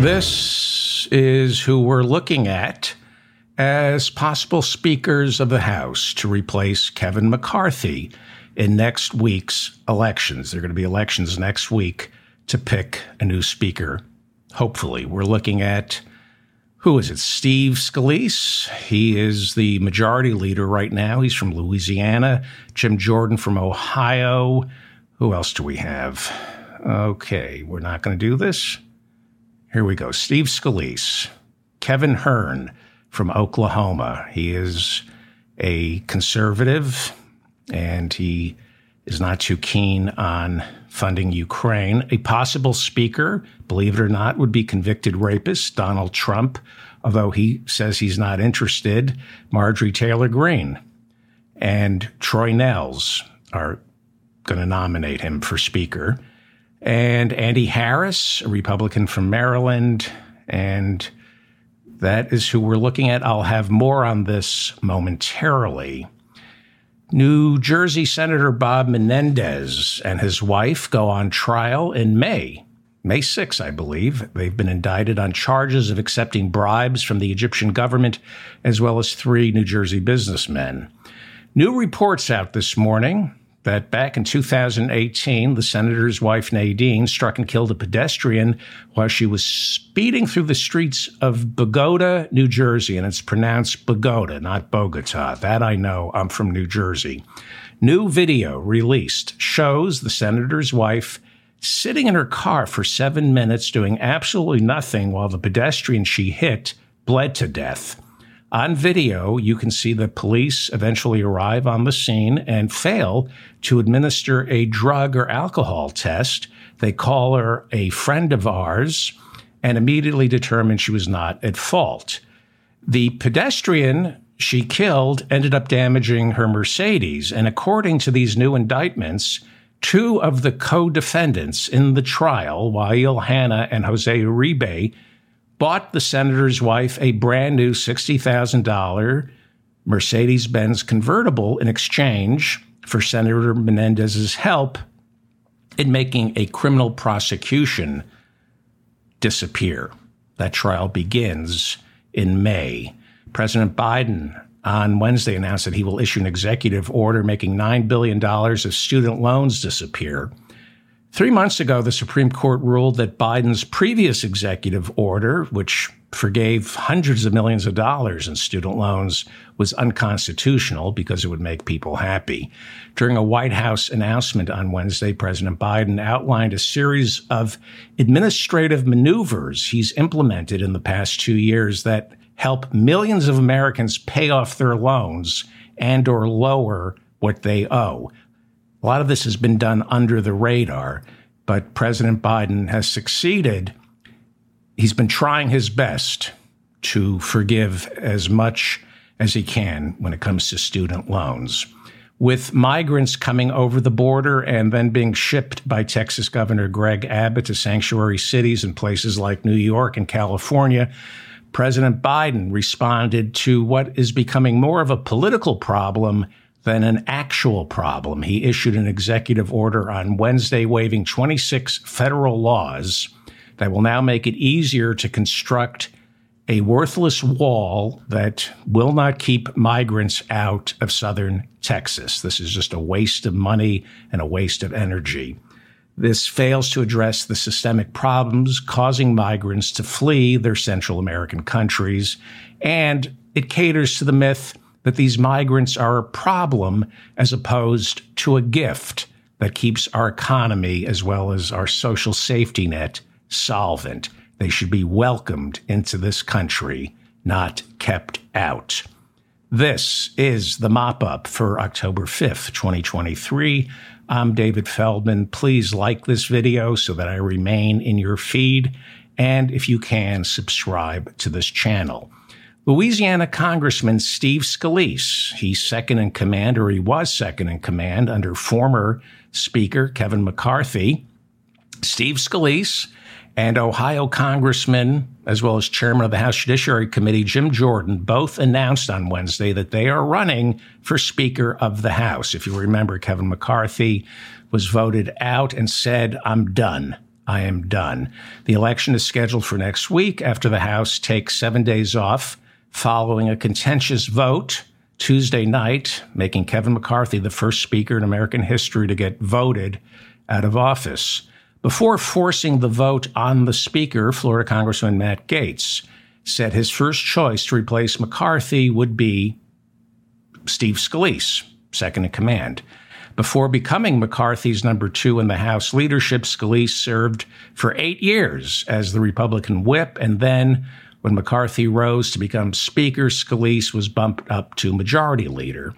This is who we're looking at as possible speakers of the House to replace Kevin McCarthy in next week's elections. There are going to be elections next week to pick a new speaker. Hopefully, we're looking at who is it? Steve Scalise. He is the majority leader right now. He's from Louisiana. Jim Jordan from Ohio. Who else do we have? Okay, we're not going to do this. Here we go. Steve Scalise, Kevin Hern from Oklahoma. He is a conservative and he is not too keen on funding Ukraine. A possible speaker, believe it or not, would be convicted rapist Donald Trump, although he says he's not interested. Marjorie Taylor Greene and Troy Nehls are going to nominate him for speaker and Andy Harris, a Republican from Maryland. And that is who we're looking at. I'll have more on this momentarily. New Jersey Senator Bob Menendez and his wife go on trial in May. May 6, I believe. They've been indicted on charges of accepting bribes from the Egyptian government, as well as three New Jersey businessmen. New reports out this morning that back in 2018, the senator's wife Nadine struck and killed a pedestrian while she was speeding through the streets of Bogota, New Jersey. And it's pronounced Bogota, not Bogota. That I know. I'm from New Jersey. New video released shows the senator's wife sitting in her car for seven minutes doing absolutely nothing while the pedestrian she hit bled to death. On video, you can see the police eventually arrive on the scene and fail to administer a drug or alcohol test. They call her a friend of ours and immediately determine she was not at fault. The pedestrian she killed ended up damaging her Mercedes. And according to these new indictments, two of the co defendants in the trial, Wael Hanna and Jose Uribe, bought the senator's wife a brand new $60,000 Mercedes Benz convertible in exchange for Senator Menendez's help in making a criminal prosecution disappear. That trial begins in May. President Biden on Wednesday announced that he will issue an executive order making $9 billion of student loans disappear. Three months ago, the Supreme Court ruled that Biden's previous executive order, which forgave hundreds of millions of dollars in student loans, was unconstitutional because it would make people happy. During a White House announcement on Wednesday, President Biden outlined a series of administrative maneuvers he's implemented in the past two years that help millions of Americans pay off their loans and or lower what they owe. A lot of this has been done under the radar, but President Biden has succeeded. He's been trying his best to forgive as much as he can when it comes to student loans. With migrants coming over the border and then being shipped by Texas Governor Greg Abbott to sanctuary cities in places like New York and California, President Biden responded to what is becoming more of a political problem than an actual problem. He issued an executive order on Wednesday waiving 26 federal laws that will now make it easier to construct a worthless wall that will not keep migrants out of southern Texas. This is just a waste of money and a waste of energy. This fails to address the systemic problems causing migrants to flee their Central American countries, and it caters to the myth that these migrants are a problem as opposed to a gift that keeps our economy as well as our social safety net solvent. They should be welcomed into this country, not kept out. This is the mop up for October 5th, 2023. I'm David Feldman. Please like this video so that I remain in your feed. And if you can, subscribe to this channel. Louisiana Congressman Steve Scalise, he's second in command, or he was second in command under former Speaker Kevin McCarthy. Steve Scalise and Ohio Congressman, as well as Chairman of the House Judiciary Committee Jim Jordan, both announced on Wednesday that they are running for Speaker of the House. If you remember, Kevin McCarthy was voted out and said, I'm done. I am done. The election is scheduled for next week after the House takes seven days off following a contentious vote Tuesday night, making Kevin McCarthy the first speaker in American history to get voted out of office. Before forcing the vote on the speaker, Florida Congressman Matt Gaetz said his first choice to replace McCarthy would be Steve Scalise, second in command. Before becoming McCarthy's number two in the House leadership, Scalise served for eight years as the Republican whip. And then when McCarthy rose to become Speaker, Scalise was bumped up to Majority Leader.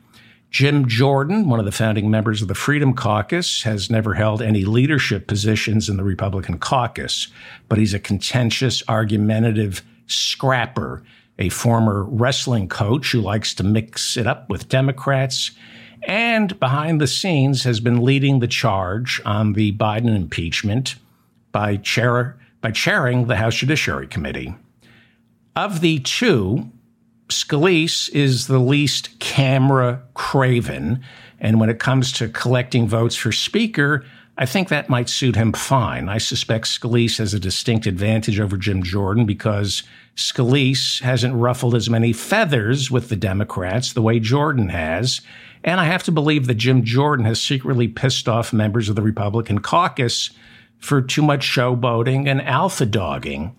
Jim Jordan, one of the founding members of the Freedom Caucus, has never held any leadership positions in the Republican caucus, but he's a contentious, argumentative scrapper, a former wrestling coach who likes to mix it up with Democrats, and behind the scenes has been leading the charge on the Biden impeachment by, chair, by chairing the House Judiciary Committee. Of the two, Scalise is the least camera craven. And when it comes to collecting votes for Speaker, I think that might suit him fine. I suspect Scalise has a distinct advantage over Jim Jordan because Scalise hasn't ruffled as many feathers with the Democrats the way Jordan has. And I have to believe that Jim Jordan has secretly pissed off members of the Republican caucus for too much showboating and alpha dogging.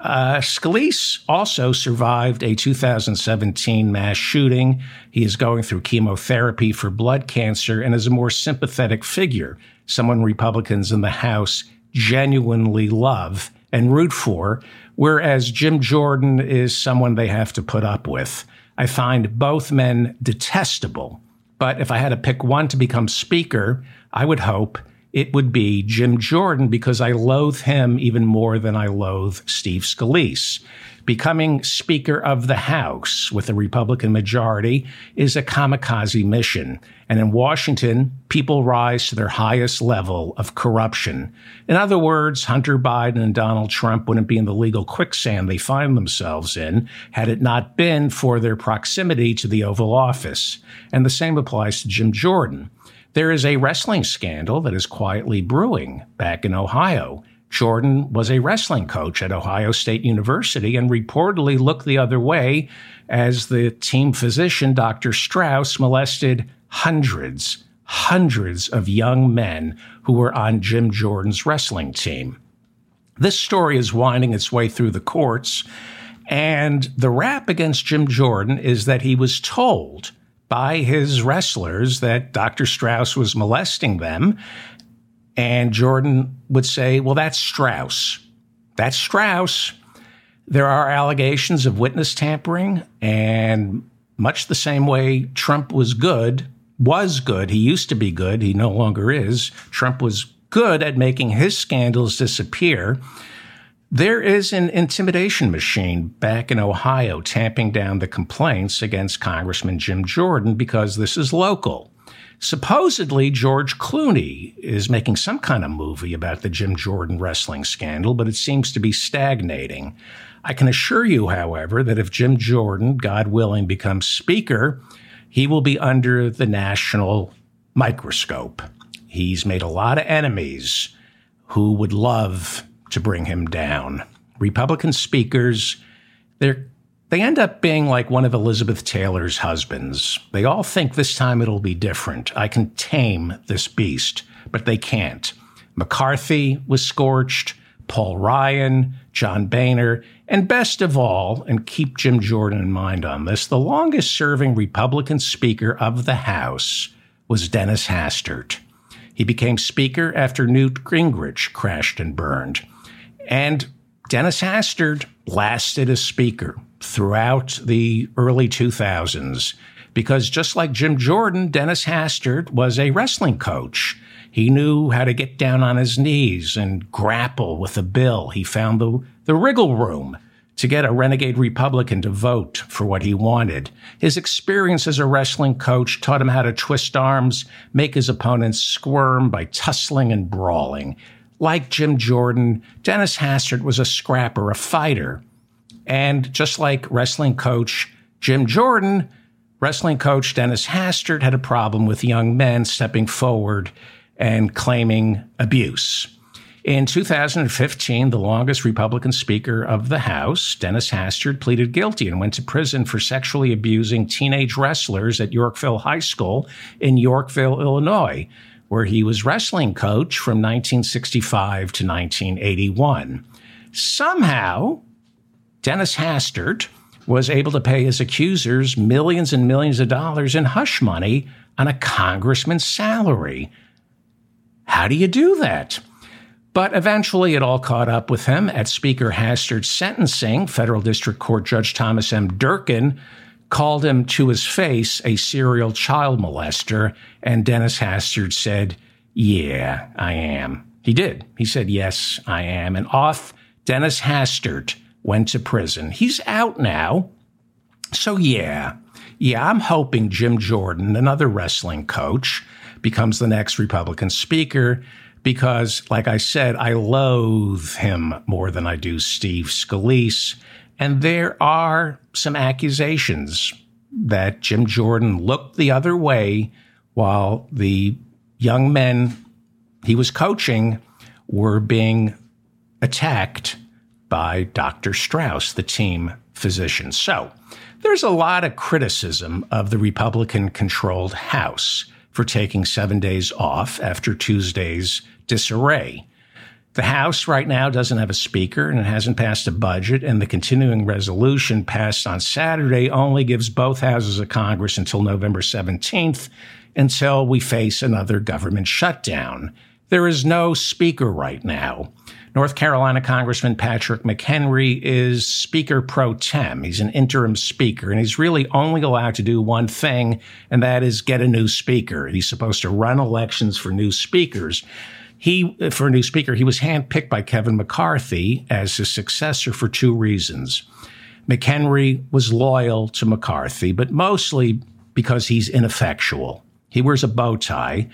Uh, Scalise also survived a 2017 mass shooting. He is going through chemotherapy for blood cancer and is a more sympathetic figure, someone Republicans in the House genuinely love and root for, whereas Jim Jordan is someone they have to put up with. I find both men detestable, but if I had to pick one to become Speaker, I would hope it would be Jim Jordan because I loathe him even more than I loathe Steve Scalise. Becoming Speaker of the House with a Republican majority is a kamikaze mission. And in Washington, people rise to their highest level of corruption. In other words, Hunter Biden and Donald Trump wouldn't be in the legal quicksand they find themselves in had it not been for their proximity to the Oval Office. And the same applies to Jim Jordan. There is a wrestling scandal that is quietly brewing back in Ohio. Jordan was a wrestling coach at Ohio State University and reportedly looked the other way as the team physician, Dr. Strauss, molested hundreds, hundreds of young men who were on Jim Jordan's wrestling team. This story is winding its way through the courts, and the rap against Jim Jordan is that he was told by his wrestlers that Dr. Strauss was molesting them. And Jordan would say, well, that's Strauss. That's Strauss. There are allegations of witness tampering, and much the same way Trump was good, was good. He used to be good. He no longer is. Trump was good at making his scandals disappear. There is an intimidation machine back in Ohio tamping down the complaints against Congressman Jim Jordan because this is local. Supposedly, George Clooney is making some kind of movie about the Jim Jordan wrestling scandal, but it seems to be stagnating. I can assure you, however, that if Jim Jordan, God willing, becomes Speaker, he will be under the national microscope. He's made a lot of enemies who would love to bring him down. Republican speakers, they're they end up being like one of Elizabeth Taylor's husbands. They all think this time it'll be different. I can tame this beast, but they can't. McCarthy was scorched, Paul Ryan, John Boehner, and best of all, and keep Jim Jordan in mind on this, the longest serving Republican Speaker of the House was Dennis Hastert. He became Speaker after Newt Gingrich crashed and burned. And Dennis Hastert lasted as speaker throughout the early 2000s because just like Jim Jordan, Dennis Hastert was a wrestling coach. He knew how to get down on his knees and grapple with a bill. He found the, the wriggle room to get a renegade Republican to vote for what he wanted. His experience as a wrestling coach taught him how to twist arms, make his opponents squirm by tussling and brawling like Jim Jordan, Dennis Hastert was a scrapper, a fighter. And just like wrestling coach Jim Jordan, wrestling coach Dennis Hastert had a problem with young men stepping forward and claiming abuse. In 2015, the longest Republican Speaker of the House, Dennis Hastert, pleaded guilty and went to prison for sexually abusing teenage wrestlers at Yorkville High School in Yorkville, Illinois, where he was wrestling coach from 1965 to 1981. Somehow, Dennis Hastert was able to pay his accusers millions and millions of dollars in hush money on a congressman's salary. How do you do that? But eventually it all caught up with him at Speaker Hastert's sentencing. Federal District Court Judge Thomas M. Durkin called him to his face a serial child molester, and Dennis Hastert said, Yeah, I am. He did. He said, Yes, I am. And off Dennis Hastert went to prison. He's out now. So, yeah, yeah, I'm hoping Jim Jordan, another wrestling coach, becomes the next Republican speaker because, like I said, I loathe him more than I do Steve Scalise. And there are some accusations that Jim Jordan looked the other way while the young men he was coaching were being attacked by Dr. Strauss, the team physician. So there's a lot of criticism of the Republican controlled House for taking seven days off after Tuesday's disarray. The House right now doesn't have a speaker and it hasn't passed a budget, and the continuing resolution passed on Saturday only gives both houses of Congress until November 17th until we face another government shutdown. There is no speaker right now. North Carolina Congressman Patrick McHenry is Speaker pro tem. He's an interim speaker, and he's really only allowed to do one thing, and that is get a new speaker. He's supposed to run elections for new speakers. He, for a new speaker, he was handpicked by Kevin McCarthy as his successor for two reasons. McHenry was loyal to McCarthy, but mostly because he's ineffectual. He wears a bow tie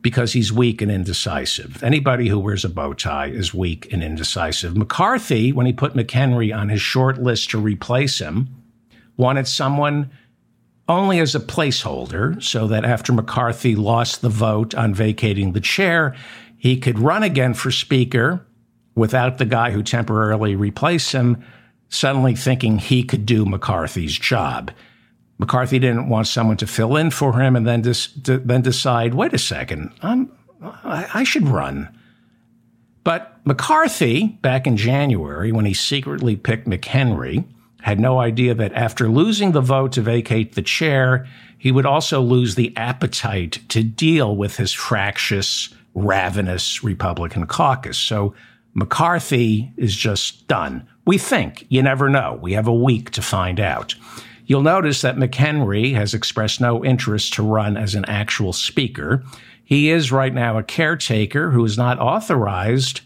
because he's weak and indecisive. Anybody who wears a bow tie is weak and indecisive. McCarthy, when he put McHenry on his short list to replace him, wanted someone only as a placeholder so that after McCarthy lost the vote on vacating the chair, he could run again for Speaker without the guy who temporarily replaced him suddenly thinking he could do McCarthy's job. McCarthy didn't want someone to fill in for him and then dis- then decide, wait a second, I'm, I, I should run. But McCarthy, back in January, when he secretly picked McHenry, had no idea that after losing the vote to vacate the chair, he would also lose the appetite to deal with his fractious, ravenous Republican caucus. So McCarthy is just done. We think. You never know. We have a week to find out. You'll notice that McHenry has expressed no interest to run as an actual speaker. He is right now a caretaker who is not authorized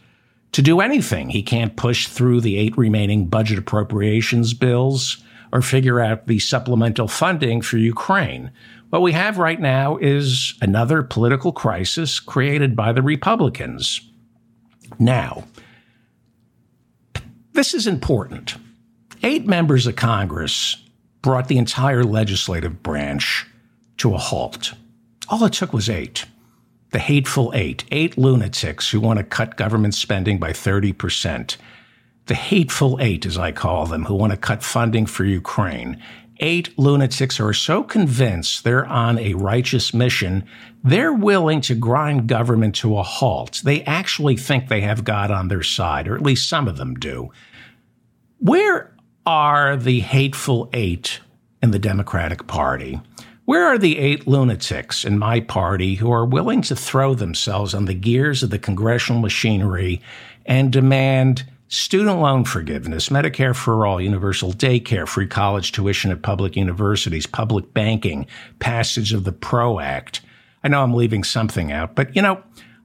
to do anything. He can't push through the eight remaining budget appropriations bills or figure out the supplemental funding for Ukraine. What we have right now is another political crisis created by the Republicans. Now, this is important. Eight members of Congress brought the entire legislative branch to a halt. All it took was eight. The hateful eight, eight lunatics who want to cut government spending by 30%. The hateful eight, as I call them, who want to cut funding for Ukraine. Eight lunatics are so convinced they're on a righteous mission, they're willing to grind government to a halt. They actually think they have God on their side, or at least some of them do. Where are the hateful eight in the Democratic Party? Where are the eight lunatics in my party who are willing to throw themselves on the gears of the congressional machinery and demand student loan forgiveness, Medicare for all, universal daycare, free college tuition at public universities, public banking, passage of the PRO Act? I know I'm leaving something out, but you know,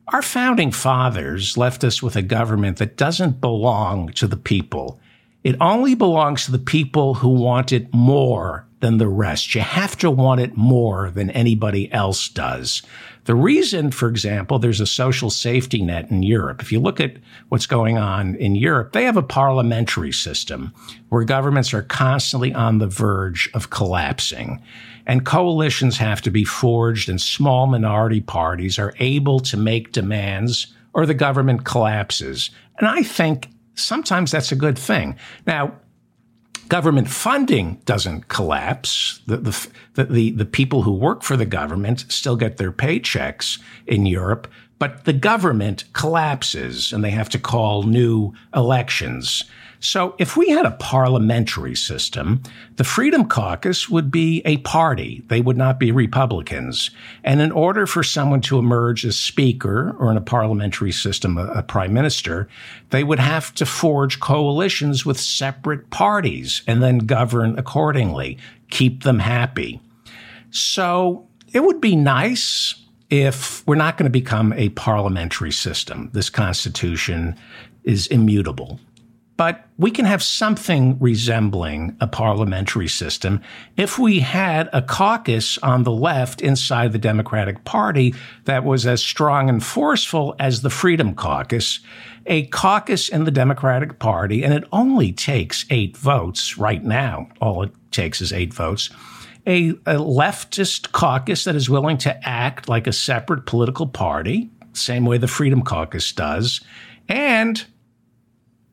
our founding fathers left us with a government that doesn't belong to the people. It only belongs to the people who want it more than the rest. You have to want it more than anybody else does. The reason, for example, there's a social safety net in Europe. If you look at what's going on in Europe, they have a parliamentary system where governments are constantly on the verge of collapsing. And coalitions have to be forged, and small minority parties are able to make demands or the government collapses. And I think sometimes that's a good thing. Now, government funding doesn't collapse. The, the, the, the, people who work for the government still get their paychecks in Europe, but the government collapses and they have to call new elections. So if we had a parliamentary system, the Freedom Caucus would be a party. They would not be Republicans. And in order for someone to emerge as speaker or in a parliamentary system, a, a prime minister, they would have to forge coalitions with separate parties and then govern accordingly, keep them happy. So it would be nice if we're not going to become a parliamentary system. This constitution is immutable. But we can have something resembling a parliamentary system if we had a caucus on the left inside the Democratic Party that was as strong and forceful as the Freedom Caucus, a caucus in the Democratic Party, and it only takes eight votes right now. All it takes is eight votes. A, a leftist caucus that is willing to act like a separate political party, same way the Freedom Caucus does, and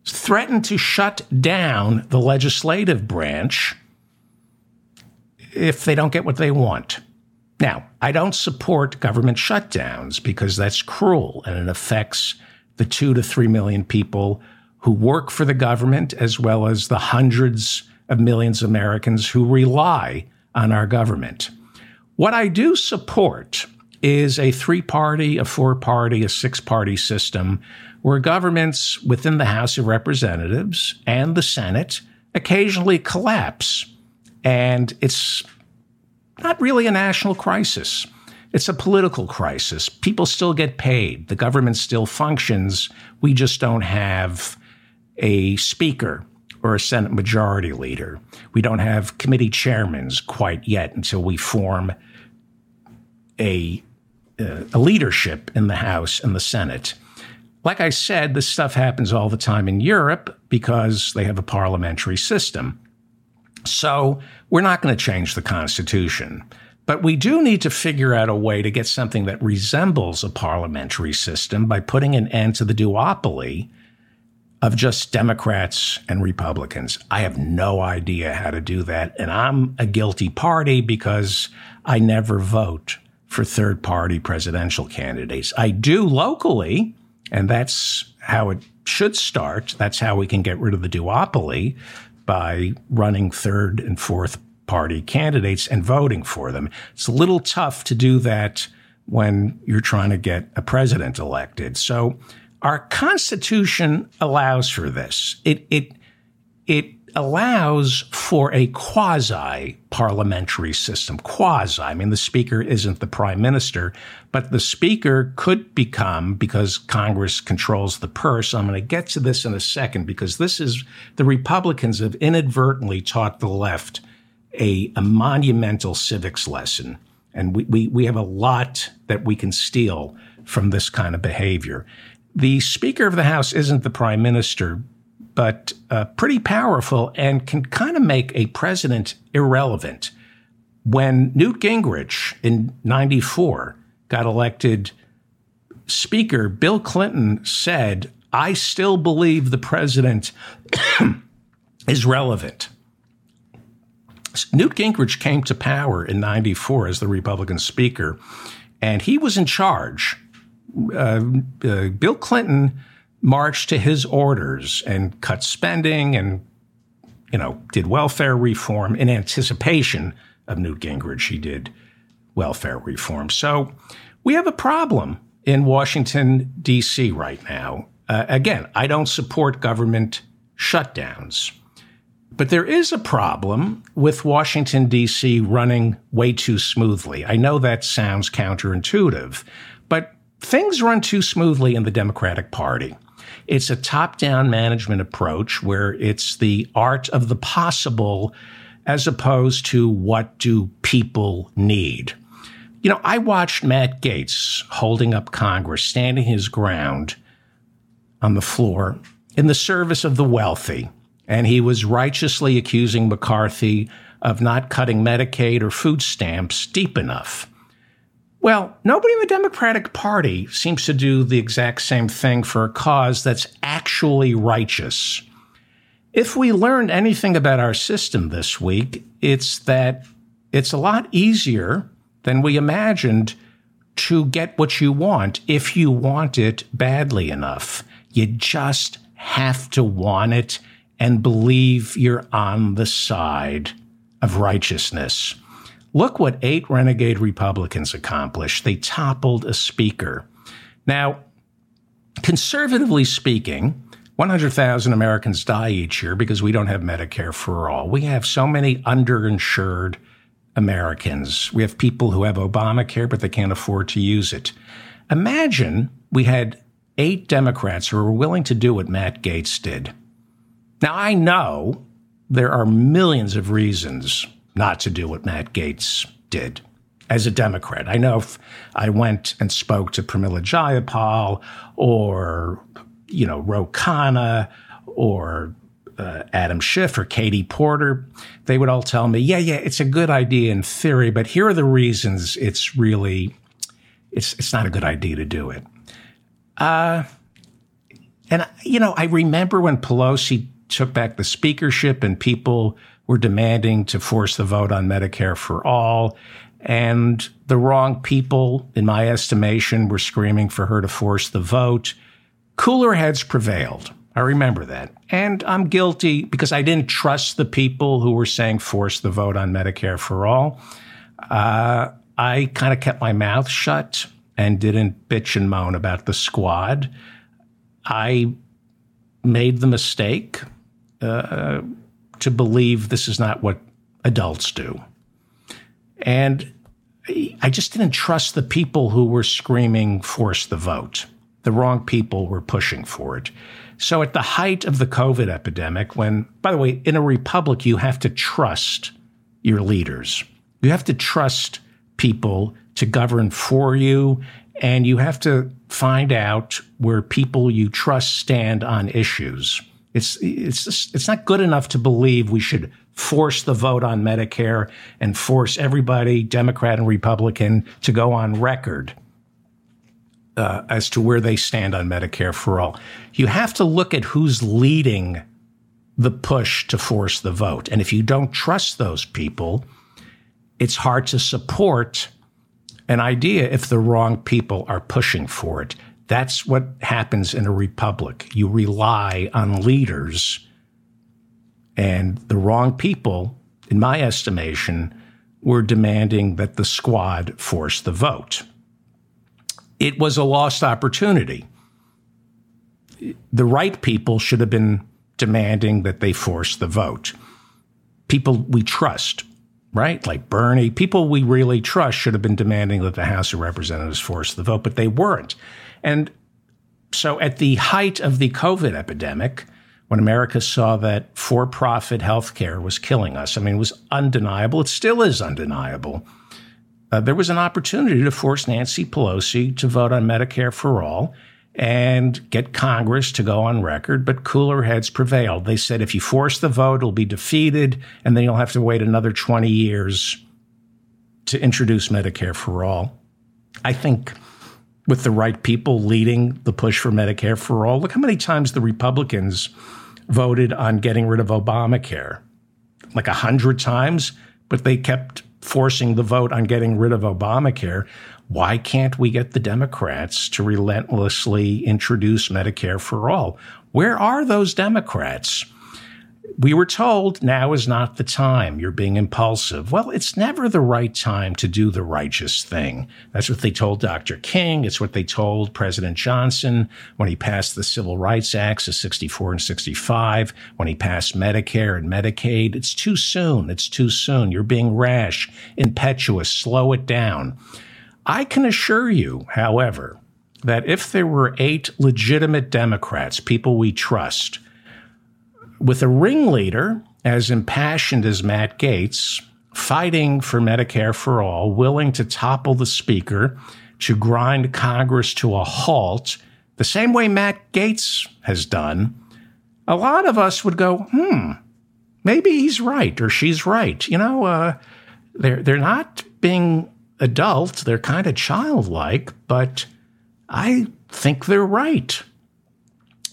threaten to shut down the legislative branch if they don't get what they want. Now, I don't support government shutdowns because that's cruel and it affects the two to three million people who work for the government, as well as the hundreds of millions of Americans who rely on our government. What I do support is a three party, a four party, a six party system where governments within the House of Representatives and the Senate occasionally collapse. And it's not really a national crisis. It's a political crisis. People still get paid. The government still functions. We just don't have a speaker or a Senate majority leader. We don't have committee chairmen quite yet until we form a, uh, a leadership in the House and the Senate. Like I said, this stuff happens all the time in Europe because they have a parliamentary system. So we're not going to change the Constitution. But we do need to figure out a way to get something that resembles a parliamentary system by putting an end to the duopoly of just Democrats and Republicans. I have no idea how to do that. And I'm a guilty party because I never vote for third party presidential candidates. I do locally and that's how it should start. That's how we can get rid of the duopoly by running third and fourth party candidates and voting for them. It's a little tough to do that when you're trying to get a president elected. So our constitution allows for this. It, it, it allows for a quasi parliamentary system. Quasi, I mean, the speaker isn't the prime minister, but the speaker could become, because Congress controls the purse. I'm going to get to this in a second because this is the Republicans have inadvertently taught the left a, a monumental civics lesson. And we, we, we have a lot that we can steal from this kind of behavior. The Speaker of the House isn't the Prime Minister, but uh, pretty powerful and can kind of make a president irrelevant. When Newt Gingrich in 94 got elected speaker, Bill Clinton said, I still believe the president is relevant. Newt Gingrich came to power in 94 as the Republican speaker, and he was in charge. Uh, uh, Bill Clinton marched to his orders and cut spending and, you know, did welfare reform in anticipation of Newt Gingrich. He did welfare reform. So we have a problem in Washington, D.C. right now. Uh, again, I don't support government shutdowns. But there is a problem with Washington, D.C. running way too smoothly. I know that sounds counterintuitive, but things run too smoothly in the Democratic Party. It's a top down management approach where it's the art of the possible as opposed to what do people need. You know, I watched Matt Gaetz holding up Congress, standing his ground on the floor in the service of the wealthy. And he was righteously accusing McCarthy of not cutting Medicaid or food stamps deep enough. Well, nobody in the Democratic Party seems to do the exact same thing for a cause that's actually righteous. If we learned anything about our system this week, it's that it's a lot easier than we imagined to get what you want if you want it badly enough. You just have to want it and believe you're on the side of righteousness. Look what eight renegade Republicans accomplished. They toppled a speaker. Now, conservatively speaking, 100,000 Americans die each year because we don't have Medicare for all. We have so many underinsured Americans. We have people who have Obamacare, but they can't afford to use it. Imagine we had eight Democrats who were willing to do what Matt Gaetz did. Now, I know there are millions of reasons not to do what Matt Gaetz did as a Democrat. I know if I went and spoke to Pramila Jayapal or, you know, Ro Khanna or uh, Adam Schiff or Katie Porter, they would all tell me, yeah, yeah, it's a good idea in theory, but here are the reasons it's really, it's, it's not a good idea to do it. Uh, and, you know, I remember when Pelosi took back the speakership and people were demanding to force the vote on Medicare for all. And the wrong people, in my estimation, were screaming for her to force the vote. Cooler heads prevailed. I remember that. And I'm guilty because I didn't trust the people who were saying force the vote on Medicare for all. Uh, I kind of kept my mouth shut and didn't bitch and moan about the squad. I made the mistake uh, to believe this is not what adults do. And I just didn't trust the people who were screaming, force the vote. The wrong people were pushing for it. So, at the height of the COVID epidemic, when, by the way, in a republic, you have to trust your leaders, you have to trust people to govern for you, and you have to find out where people you trust stand on issues. It's it's just, it's not good enough to believe we should force the vote on Medicare and force everybody, Democrat and Republican, to go on record uh, as to where they stand on Medicare for all. You have to look at who's leading the push to force the vote, and if you don't trust those people, it's hard to support an idea if the wrong people are pushing for it. That's what happens in a republic. You rely on leaders, and the wrong people, in my estimation, were demanding that the squad force the vote. It was a lost opportunity. The right people should have been demanding that they force the vote. People we trust, right? Like Bernie, people we really trust should have been demanding that the House of Representatives force the vote, but they weren't. And so at the height of the COVID epidemic, when America saw that for profit healthcare was killing us, I mean, it was undeniable. It still is undeniable. Uh, there was an opportunity to force Nancy Pelosi to vote on Medicare for all and get Congress to go on record, but cooler heads prevailed. They said if you force the vote, it'll be defeated, and then you'll have to wait another 20 years to introduce Medicare for all. I think with the right people leading the push for Medicare for all. Look how many times the Republicans voted on getting rid of Obamacare. Like a hundred times, but they kept forcing the vote on getting rid of Obamacare. Why can't we get the Democrats to relentlessly introduce Medicare for all? Where are those Democrats? We were told now is not the time. You're being impulsive. Well, it's never the right time to do the righteous thing. That's what they told Dr. King. It's what they told President Johnson when he passed the Civil Rights Acts of 64 and 65, when he passed Medicare and Medicaid. It's too soon. It's too soon. You're being rash, impetuous. Slow it down. I can assure you, however, that if there were eight legitimate Democrats, people we trust, with a ringleader as impassioned as Matt Gaetz, fighting for Medicare for all, willing to topple the speaker, to grind Congress to a halt, the same way Matt Gaetz has done, a lot of us would go, hmm, maybe he's right or she's right. You know, uh, they're, they're not being adult. They're kind of childlike, but I think they're right.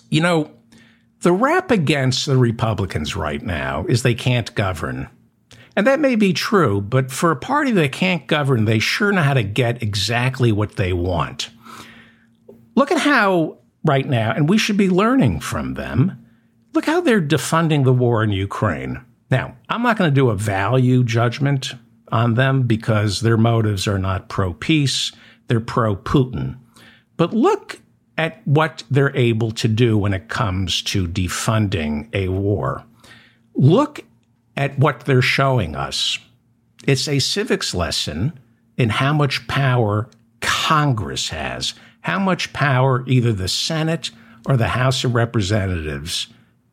You know, the rap against the Republicans right now is they can't govern. And that may be true, but for a party that can't govern, they sure know how to get exactly what they want. Look at how, right now, and we should be learning from them, look how they're defunding the war in Ukraine. Now, I'm not going to do a value judgment on them because their motives are not pro peace, they're pro Putin. But look at what they're able to do when it comes to defunding a war. Look at what they're showing us. It's a civics lesson in how much power Congress has, how much power either the Senate or the House of Representatives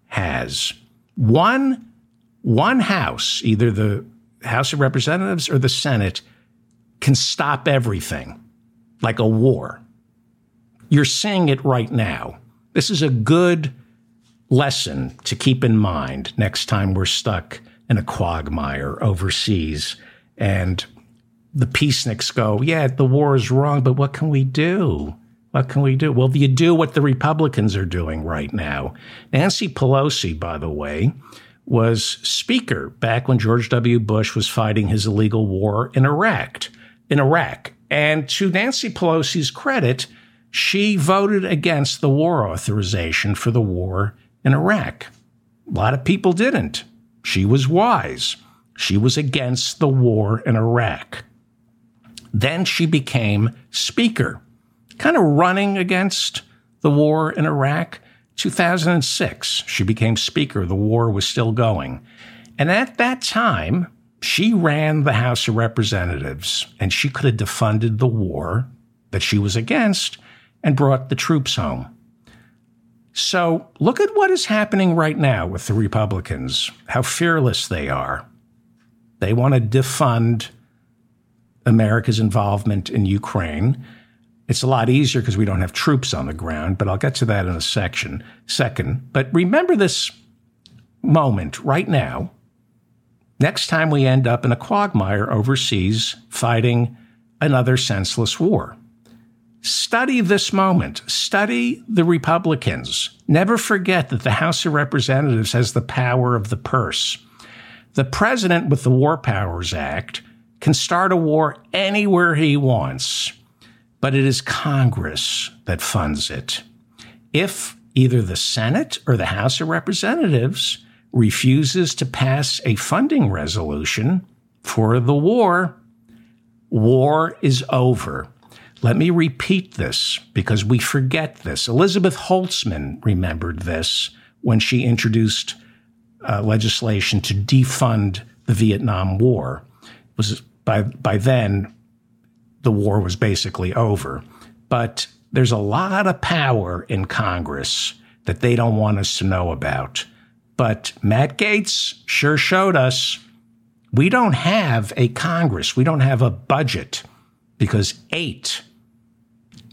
has. One, one house, either the House of Representatives or the Senate, can stop everything like a war. You're seeing it right now. This is a good lesson to keep in mind next time we're stuck in a quagmire overseas. And the peaceniks go, yeah, the war is wrong, but what can we do? What can we do? Well, you do what the Republicans are doing right now. Nancy Pelosi, by the way, was Speaker back when George W. Bush was fighting his illegal war in Iraq. In Iraq. And to Nancy Pelosi's credit, she voted against the war authorization for the war in Iraq. A lot of people didn't. She was wise. She was against the war in Iraq. Then she became Speaker, kind of running against the war in Iraq. 2006, she became Speaker. The war was still going. And at that time, she ran the House of Representatives and she could have defunded the war that she was against and brought the troops home. So look at what is happening right now with the Republicans, how fearless they are. They want to defund America's involvement in Ukraine. It's a lot easier because we don't have troops on the ground, but I'll get to that in a section second. But remember this moment right now. Next time we end up in a quagmire overseas fighting another senseless war. Study this moment. Study the Republicans. Never forget that the House of Representatives has the power of the purse. The president, with the War Powers Act, can start a war anywhere he wants, but it is Congress that funds it. If either the Senate or the House of Representatives refuses to pass a funding resolution for the war, war is over. Let me repeat this because we forget this. Elizabeth Holtzman remembered this when she introduced uh, legislation to defund the Vietnam War. It was by by then the war was basically over. But there's a lot of power in Congress that they don't want us to know about. But Matt Gaetz sure showed us we don't have a Congress. We don't have a budget because eight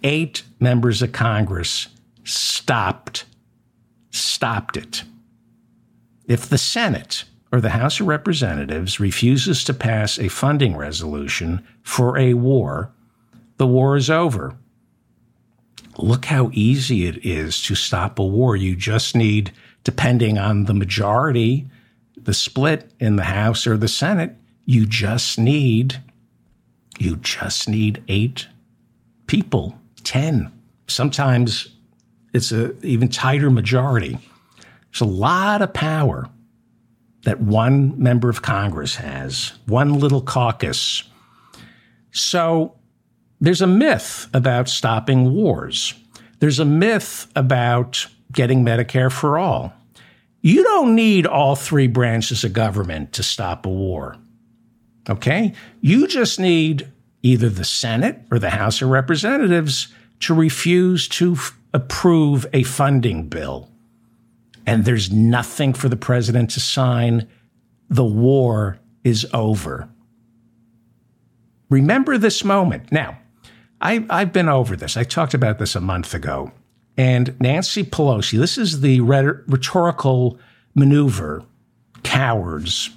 eight members of Congress stopped stopped it. If the Senate or the House of Representatives refuses to pass a funding resolution for a war, the war is over. Look how easy it is to stop a war. You just need, depending on the majority, the split in the House or the Senate, you just need you just need 8 people 10. Sometimes it's an even tighter majority. There's a lot of power that one member of Congress has, one little caucus. So there's a myth about stopping wars. There's a myth about getting Medicare for all. You don't need all three branches of government to stop a war. Okay? You just need either the Senate or the House of Representatives to refuse to f- approve a funding bill. And there's nothing for the president to sign. The war is over. Remember this moment. Now, I, I've been over this. I talked about this a month ago. And Nancy Pelosi, this is the rhetorical maneuver cowards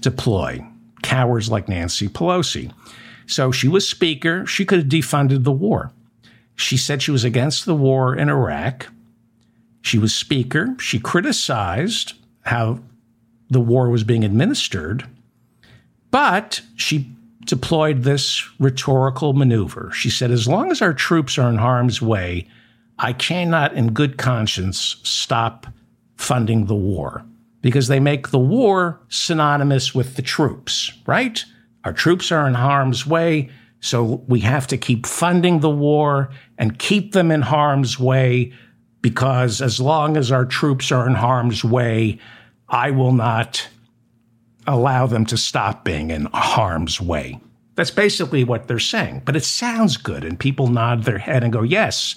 deploy, cowards like Nancy Pelosi. So she was speaker. She could have defunded the war. She said she was against the war in Iraq. She was speaker. She criticized how the war was being administered, but she deployed this rhetorical maneuver. She said, As long as our troops are in harm's way, I cannot, in good conscience, stop funding the war because they make the war synonymous with the troops, right? Our troops are in harm's way, so we have to keep funding the war and keep them in harm's way because as long as our troops are in harm's way, I will not allow them to stop being in harm's way. That's basically what they're saying. But it sounds good, and people nod their head and go, yes,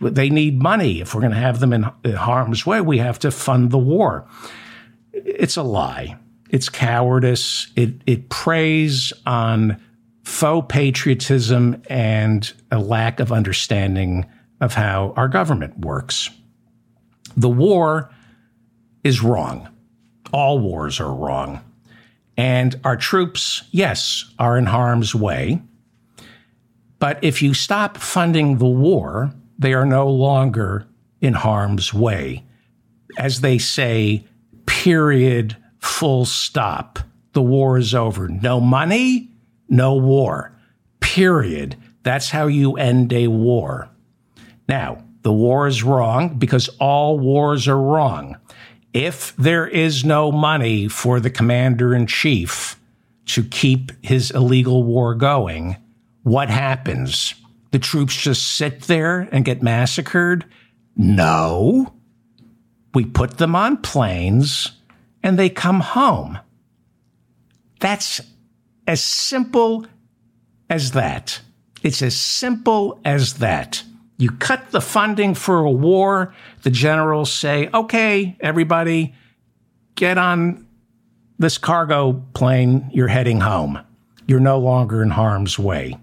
they need money. If we're going to have them in, harm's way, we have to fund the war. It's a lie. It's cowardice. It, it preys on faux patriotism and a lack of understanding of how our government works. The war is wrong. All wars are wrong. And our troops, yes, are in harm's way. But if you stop funding the war, they are no longer in harm's way. As they say, period, full stop. The war is over. No money, no war. Period. That's how you end a war. Now, the war is wrong because all wars are wrong if there is no money for the commander in chief to keep his illegal war going, what happens? The troops just sit there and get massacred? No. We put them on planes and they come home. That's as simple as that. It's as simple as that. You cut the funding for a war. The generals say, okay, everybody, get on this cargo plane. You're heading home. You're no longer in harm's way.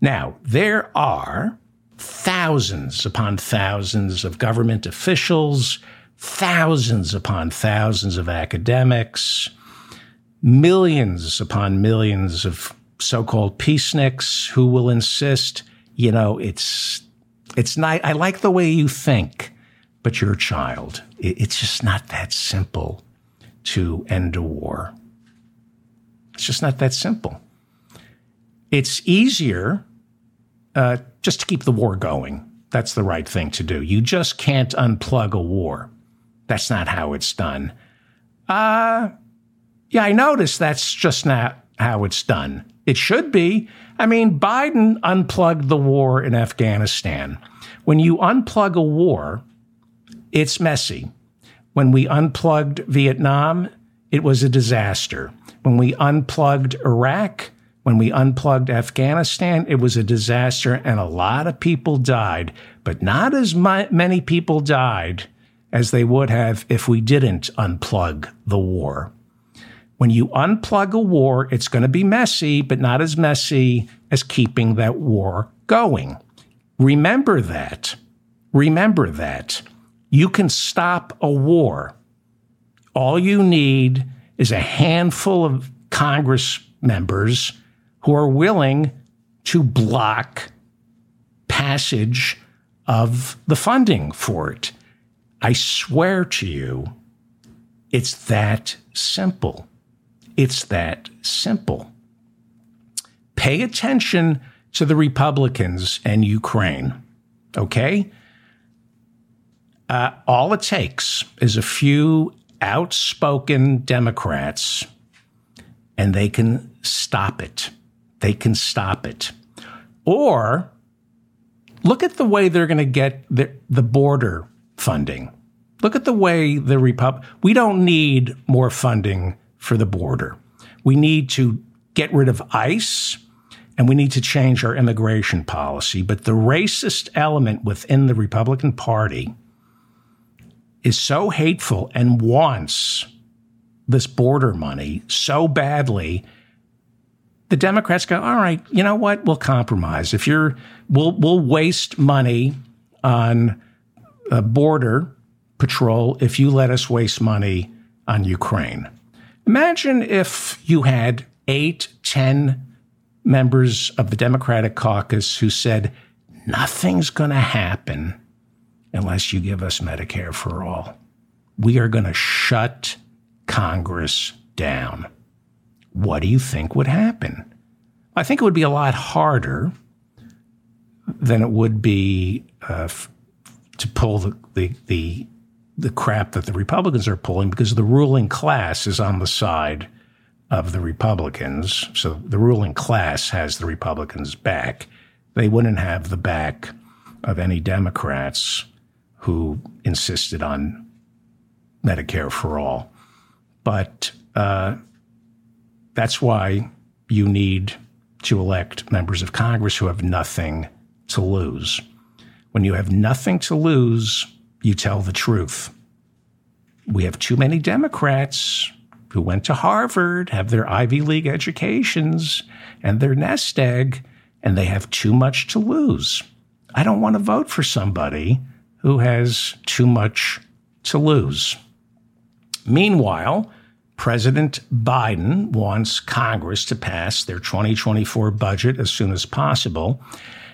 Now, there are thousands upon thousands of government officials, thousands upon thousands of academics, millions upon millions of so called peaceniks who will insist, you know, it's it's not, I like the way you think, but you're a child. It's just not that simple to end a war. It's just not that simple. It's easier uh, just to keep the war going. That's the right thing to do. You just can't unplug a war. That's not how it's done. Uh, yeah, I noticed that's just not how it's done. It should be. I mean, Biden unplugged the war in Afghanistan. When you unplug a war, it's messy. When we unplugged Vietnam, it was a disaster. When we unplugged Iraq, when we unplugged Afghanistan, it was a disaster and a lot of people died, but not as many people died as they would have if we didn't unplug the war. When you unplug a war, it's going to be messy, but not as messy as keeping that war going. Remember that. Remember that. You can stop a war. All you need is a handful of Congress members who are willing to block passage of the funding for it. I swear to you, it's that simple. It's that simple. Pay attention to the Republicans and Ukraine, okay? Uh, all it takes is a few outspoken Democrats, and they can stop it. They can stop it. Or look at the way they're going to get the, the border funding. Look at the way the Repub. We don't need more funding for the border. We need to get rid of ICE and we need to change our immigration policy. But the racist element within the Republican Party is so hateful and wants this border money so badly. The Democrats go, all right, you know what? We'll compromise. If you're, we'll we'll waste money on a border patrol if you let us waste money on Ukraine. Imagine if you had eight, ten members of the Democratic caucus who said, nothing's going to happen unless you give us Medicare for all. We are going to shut Congress down. What do you think would happen? I think it would be a lot harder than it would be uh, to pull the, the, the the crap that the Republicans are pulling because the ruling class is on the side of the Republicans. So the ruling class has the Republicans back. They wouldn't have the back of any Democrats who insisted on Medicare for all. But uh, that's why you need to elect members of Congress who have nothing to lose. When you have nothing to lose, you tell the truth. We have too many Democrats who went to Harvard, have their Ivy League educations and their nest egg, and they have too much to lose. I don't want to vote for somebody who has too much to lose. Meanwhile, President Biden wants Congress to pass their 2024 budget as soon as possible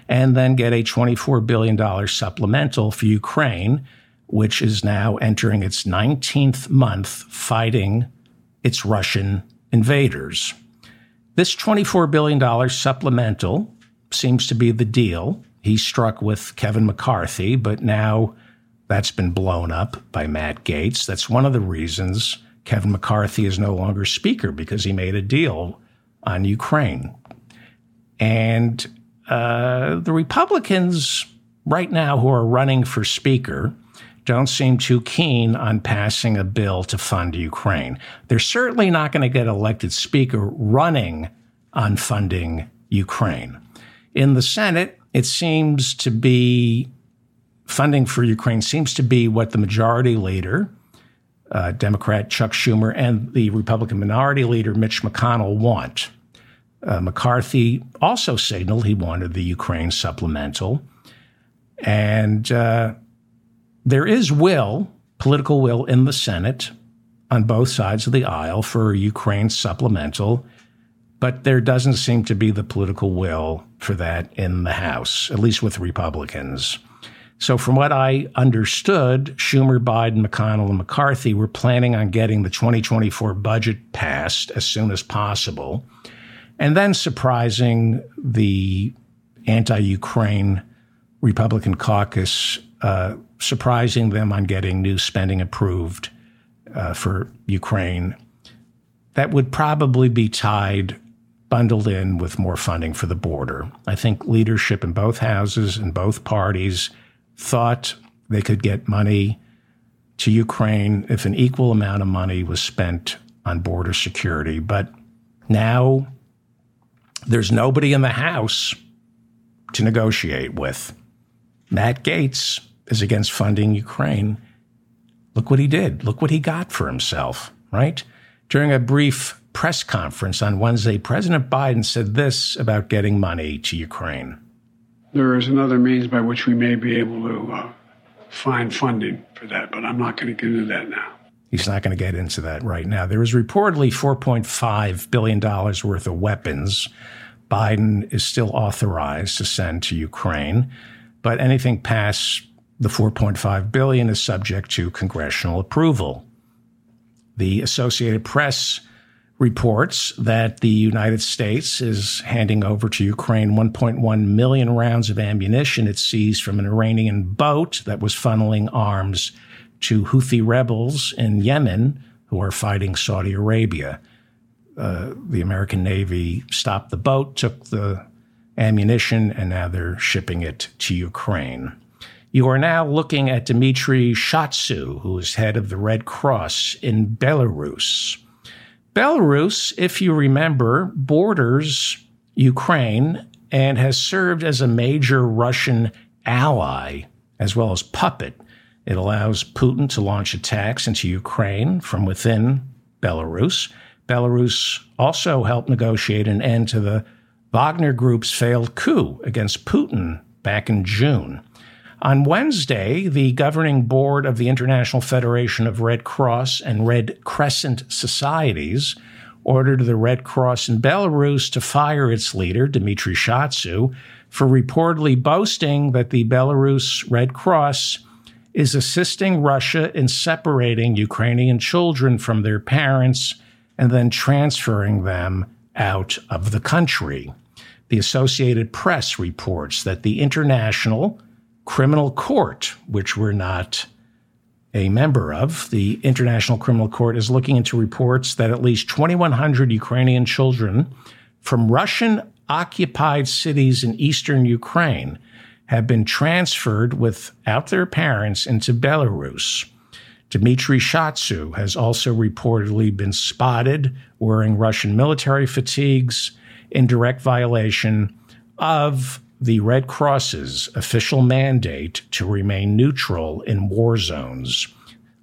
and then get a $24 billion supplemental for Ukraine, which is now entering its 19th month fighting its Russian invaders. This $24 billion supplemental seems to be the deal. He struck with Kevin McCarthy, but now that's been blown up by Matt Gaetz. That's one of the reasons Kevin McCarthy is no longer Speaker because he made a deal on Ukraine. And uh, the Republicans right now who are running for Speaker don't seem too keen on passing a bill to fund Ukraine. They're certainly not going to get elected Speaker running on funding Ukraine. In the Senate, it seems to be funding for Ukraine seems to be what the majority leader, uh, Democrat Chuck Schumer, and the Republican minority leader Mitch McConnell want. Uh, McCarthy also signaled he wanted the Ukraine supplemental. And uh, there is will, political will in the Senate on both sides of the aisle for Ukraine supplemental, but there doesn't seem to be the political will for that in the House, at least with Republicans. So, from what I understood, Schumer, Biden, McConnell, and McCarthy were planning on getting the 2024 budget passed as soon as possible, and then surprising the anti Ukraine Republican caucus uh, surprising them on getting new spending approved uh, for Ukraine. That would probably be tied, bundled in with more funding for the border. I think leadership in both houses and both parties thought they could get money to Ukraine if an equal amount of money was spent on border security. But now there's nobody in the House to negotiate with. Matt Gaetz is against funding Ukraine. Look what he did. Look what he got for himself, right? During a brief press conference on Wednesday, President Biden said this about getting money to Ukraine. There is another means by which we may be able to uh, find funding for that, but I'm not going to get into that now. He's not going to get into that right now. There is reportedly $4.5 billion worth of weapons Biden is still authorized to send to Ukraine, but anything past the 4.5 billion is subject to congressional approval. The Associated Press reports that the United States is handing over to Ukraine 1.1 million rounds of ammunition it seized from an Iranian boat that was funneling arms to Houthi rebels in Yemen who are fighting Saudi Arabia. Uh, the American Navy stopped the boat, took the ammunition, and now they're shipping it to Ukraine. You are now looking at Dmitry Shatsu, who is head of the Red Cross in Belarus. Belarus, if you remember, borders Ukraine and has served as a major Russian ally as well as puppet. It allows Putin to launch attacks into Ukraine from within Belarus. Belarus also helped negotiate an end to the Wagner Group's failed coup against Putin back in June. On Wednesday, the governing board of the International Federation of Red Cross and Red Crescent Societies ordered the Red Cross in Belarus to fire its leader, Dmitry Shatsu, for reportedly boasting that the Belarus Red Cross is assisting Russia in separating Ukrainian children from their parents and then transferring them out of the country. The Associated Press reports that the International Criminal Court, which we're not a member of, the International Criminal Court is looking into reports that at least 2,100 Ukrainian children from Russian occupied cities in eastern Ukraine have been transferred without their parents into Belarus. Dmitry Shatsu has also reportedly been spotted wearing Russian military fatigues in direct violation of the Red Cross's official mandate to remain neutral in war zones.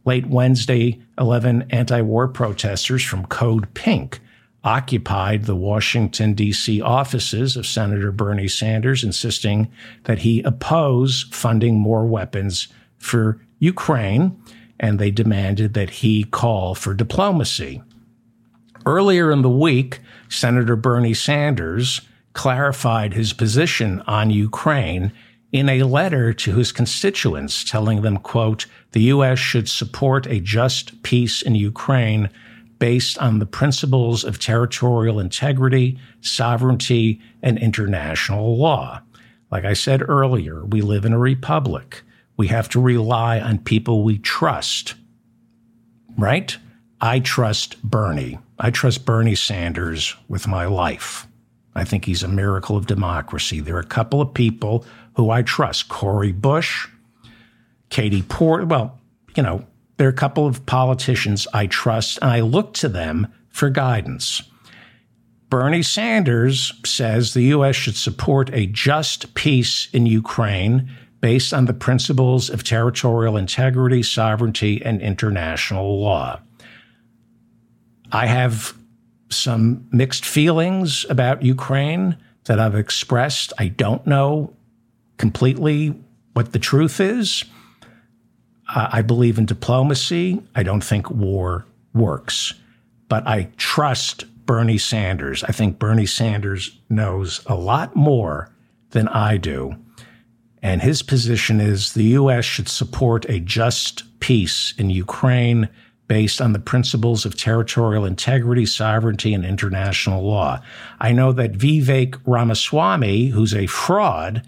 Late Wednesday, 11 anti war protesters from Code Pink occupied the Washington, D.C. offices of Senator Bernie Sanders, insisting that he oppose funding more weapons for Ukraine, and they demanded that he call for diplomacy. Earlier in the week, Senator Bernie Sanders clarified his position on Ukraine in a letter to his constituents telling them, quote, the U.S. should support a just peace in Ukraine based on the principles of territorial integrity, sovereignty, and international law. Like I said earlier, we live in a republic. We have to rely on people we trust, right? I trust Bernie. I trust Bernie Sanders with my life. I think he's a miracle of democracy. There are a couple of people who I trust Cori Bush, Katie Porter. Well, you know, there are a couple of politicians I trust, and I look to them for guidance. Bernie Sanders says the U.S. should support a just peace in Ukraine based on the principles of territorial integrity, sovereignty, and international law. I have some mixed feelings about Ukraine that I've expressed. I don't know completely what the truth is. Uh, I believe in diplomacy. I don't think war works, but I trust Bernie Sanders. I think Bernie Sanders knows a lot more than I do. And his position is the U.S. should support a just peace in Ukraine based on the principles of territorial integrity, sovereignty, and international law. I know that Vivek Ramaswamy, who's a fraud,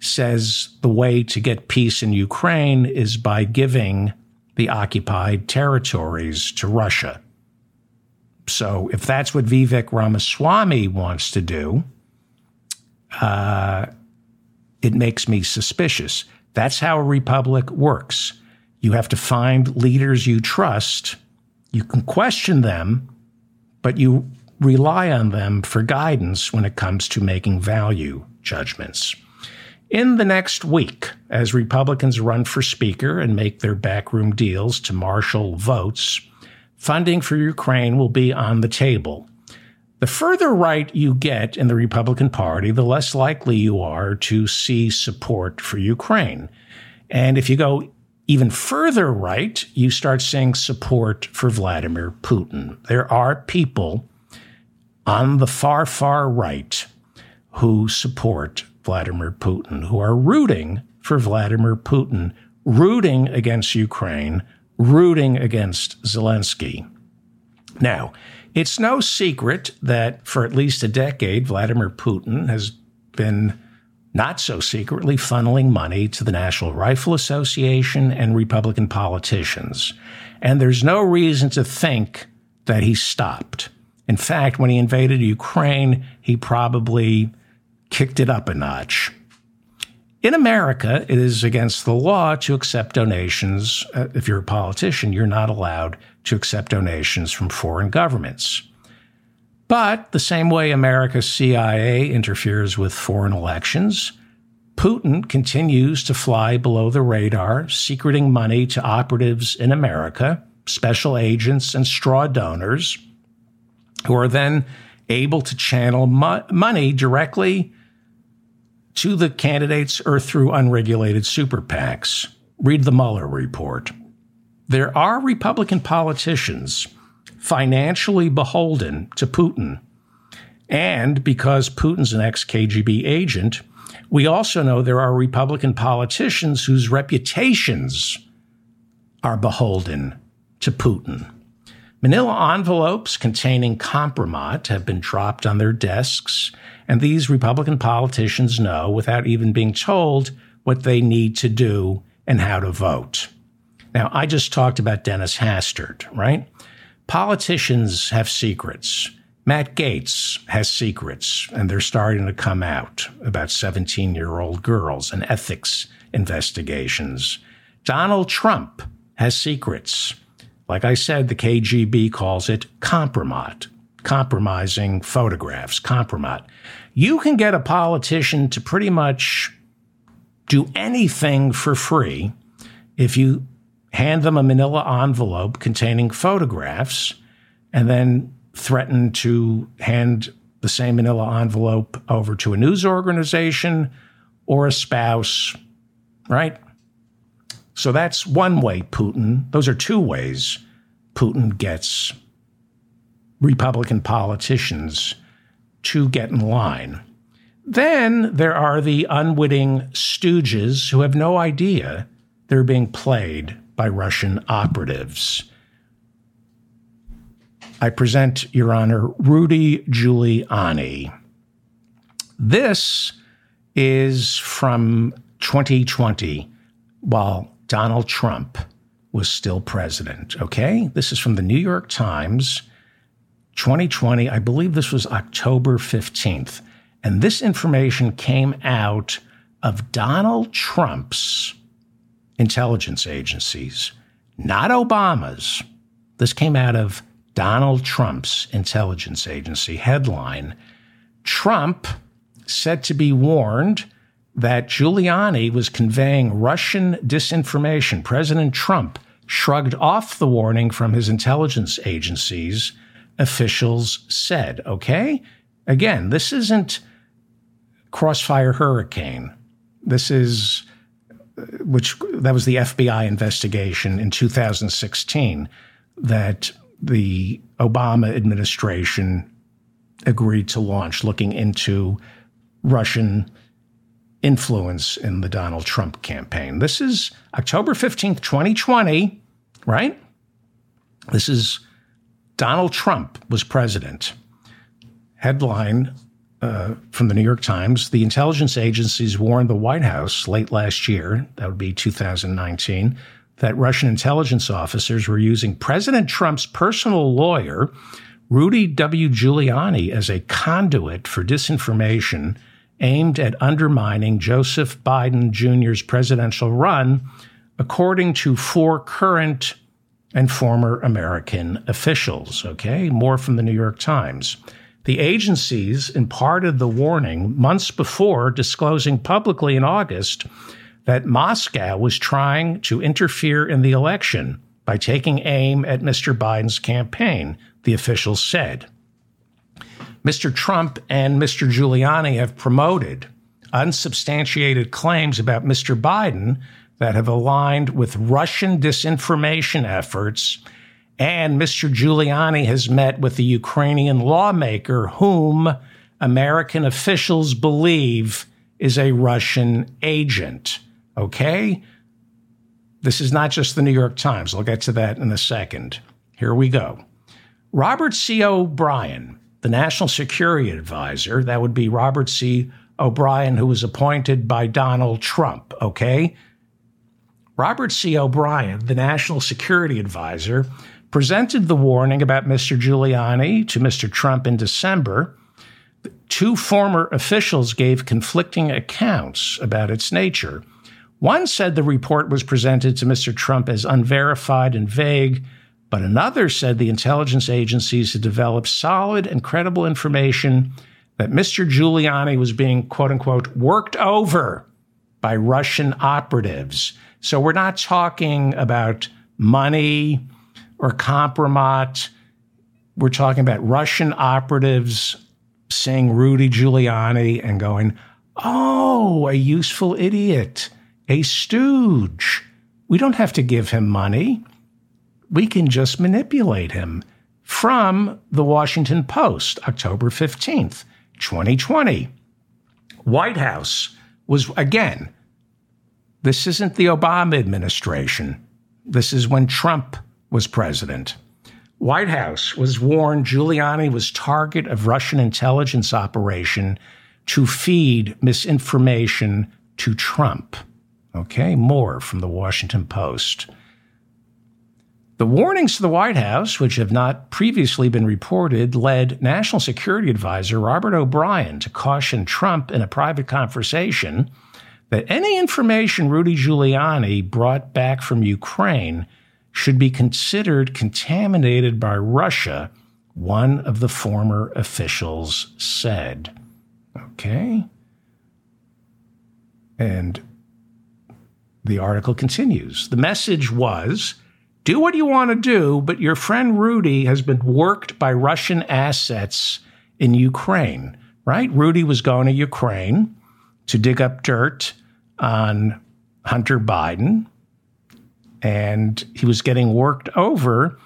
says the way to get peace in Ukraine is by giving the occupied territories to Russia. So if that's what Vivek Ramaswamy wants to do, uh, it makes me suspicious. That's how a republic works. You have to find leaders you trust. You can question them, but you rely on them for guidance when it comes to making value judgments. In the next week, as Republicans run for Speaker and make their backroom deals to marshal votes, funding for Ukraine will be on the table. The further right you get in the Republican Party, the less likely you are to see support for Ukraine. And if you go even further right, you start seeing support for Vladimir Putin. There are people on the far, far right who support Vladimir Putin, who are rooting for Vladimir Putin, rooting against Ukraine, rooting against Zelensky. Now, it's no secret that for at least a decade, Vladimir Putin has been not so secretly funneling money to the National Rifle Association and Republican politicians. And there's no reason to think that he stopped. In fact, when he invaded Ukraine, he probably kicked it up a notch. In America, it is against the law to accept donations. Uh, if you're a politician, you're not allowed to accept donations from foreign governments. But the same way America's CIA interferes with foreign elections, Putin continues to fly below the radar, secreting money to operatives in America, special agents, and straw donors, who are then able to channel mo- money directly to the candidates or through unregulated super PACs. Read the Mueller report. There are Republican politicians financially beholden to Putin. And because Putin's an ex KGB agent, we also know there are Republican politicians whose reputations are beholden to Putin. Manila envelopes containing compromat have been dropped on their desks, and these Republican politicians know, without even being told, what they need to do and how to vote. Now, I just talked about Dennis Hastert, right? Politicians have secrets. Matt Gaetz has secrets, and they're starting to come out about 17 year old girls and ethics investigations. Donald Trump has secrets. Like I said, the KGB calls it compromat, compromising photographs, compromat. You can get a politician to pretty much do anything for free if you hand them a manila envelope containing photographs and then threaten to hand the same manila envelope over to a news organization or a spouse, right? So that's one way Putin, those are two ways Putin gets Republican politicians to get in line. Then there are the unwitting stooges who have no idea they're being played by Russian operatives. I present, Your Honor, Rudy Giuliani. This is from 2020 while Donald Trump was still president. Okay? This is from the New York Times, 2020. I believe this was October 15th. And this information came out of Donald Trump's intelligence agencies, not Obama's. This came out of Donald Trump's intelligence agency. Headline Trump said to be warned that Giuliani was conveying Russian disinformation. President Trump shrugged off the warning from his intelligence agencies, officials said. Okay? Again, this isn't Crossfire Hurricane. This is, which that was the FBI investigation in 2016 that the Obama administration agreed to launch, looking into Russian influence in the Donald Trump campaign. This is October 15th, 2020, right? This is Donald Trump was president. Headline uh, from the New York Times The intelligence agencies warned the White House late last year, that would be 2019, that Russian intelligence officers were using President Trump's personal lawyer, Rudy W. Giuliani, as a conduit for disinformation aimed at undermining Joseph Biden Jr.'s presidential run, according to four current and former American officials. Okay, more from the New York Times. The agencies imparted the warning months before disclosing publicly in August that Moscow was trying to interfere in the election by taking aim at Mr. Biden's campaign, the officials said. Mr. Trump and Mr. Giuliani have promoted unsubstantiated claims about Mr. Biden that have aligned with Russian disinformation efforts. And Mr. Giuliani has met with the Ukrainian lawmaker whom American officials believe is a Russian agent. Okay? This is not just the New York Times. I'll get to that in a second. Here we go. Robert C. O'Brien, the National Security Advisor, that would be Robert C. O'Brien, who was appointed by Donald Trump, okay? Robert C. O'Brien, the National Security Advisor, presented the warning about Mr. Giuliani to Mr. Trump in December. Two former officials gave conflicting accounts about its nature. One said the report was presented to Mr. Trump as unverified and vague, but another said the intelligence agencies had developed solid and credible information that Mr. Giuliani was being, quote unquote, worked over by Russian operatives. So we're not talking about money or compromise. We're talking about Russian operatives seeing Rudy Giuliani and going, oh, a useful idiot a stooge. We don't have to give him money. We can just manipulate him. from the Washington Post, October 15th, 2020. White House was, again, this isn't the Obama administration. This is when Trump was president. White House was warned Giuliani was target of Russian intelligence operation to feed misinformation to Trump. Okay, more from the Washington Post. The warnings to the White House, which have not previously been reported, led National Security Advisor Robert O'Brien to caution Trump in a private conversation that any information Rudy Giuliani brought back from Ukraine should be considered contaminated by Russia, one of the former officials said. Okay. And the article continues. The message was do what you want to do, but your friend Rudy has been worked by Russian assets in Ukraine, right? Rudy was going to Ukraine to dig up dirt on Hunter Biden, and he was getting worked over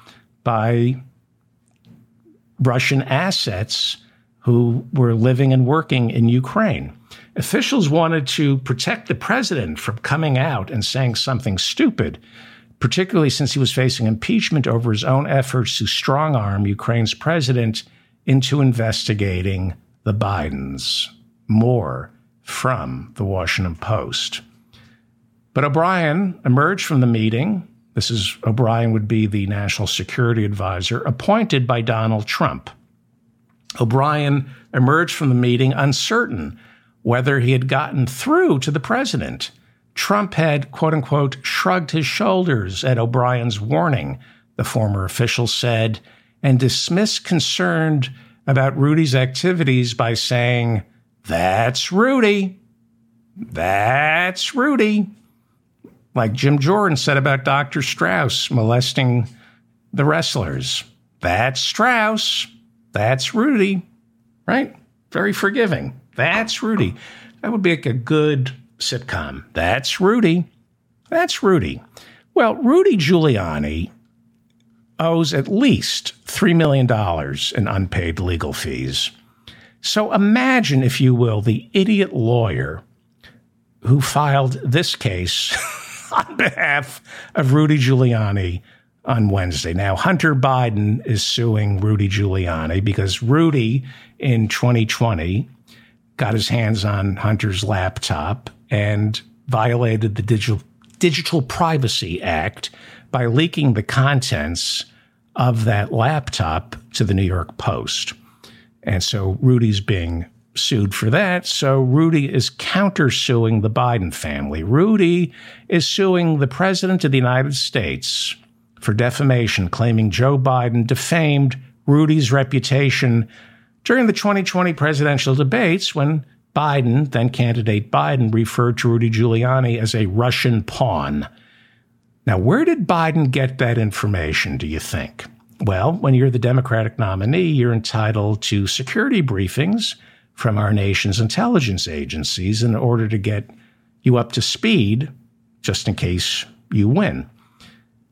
by Russian assets who were living and working in Ukraine. Officials wanted to protect the president from coming out and saying something stupid particularly since he was facing impeachment over his own efforts to strong arm Ukraine's president into investigating the Bidens. More from the Washington Post. But O'Brien emerged from the meeting. This is O'Brien would be the national security advisor appointed by Donald Trump. O'Brien emerged from the meeting uncertain whether he had gotten through to the president. Trump had, quote unquote, shrugged his shoulders at O'Brien's warning, the former official said, and dismissed concern about Rudy's activities by saying, That's Rudy. That's Rudy. Like Jim Jordan said about Dr. Strauss molesting the wrestlers. That's Strauss. That's Rudy. Right? Very forgiving. That's Rudy. That would be like a good sitcom. That's Rudy. That's Rudy. Well, Rudy Giuliani owes at least $3 million in unpaid legal fees. So imagine, if you will, the idiot lawyer who filed this case on behalf of Rudy Giuliani on Wednesday. Now, Hunter Biden is suing Rudy Giuliani because Rudy in 2020 got his hands on Hunter's laptop and violated the Digital, Digital Privacy Act by leaking the contents of that laptop to the New York Post. And so Rudy's being sued for that. So Rudy is countersuing the Biden family. Rudy is suing the President of the United States for defamation, claiming Joe Biden defamed Rudy's reputation during the 2020 presidential debates when Biden, then candidate Biden, referred to Rudy Giuliani as a Russian pawn. Now, where did Biden get that information, do you think? Well, when you're the Democratic nominee, you're entitled to security briefings from our nation's intelligence agencies in order to get you up to speed just in case you win.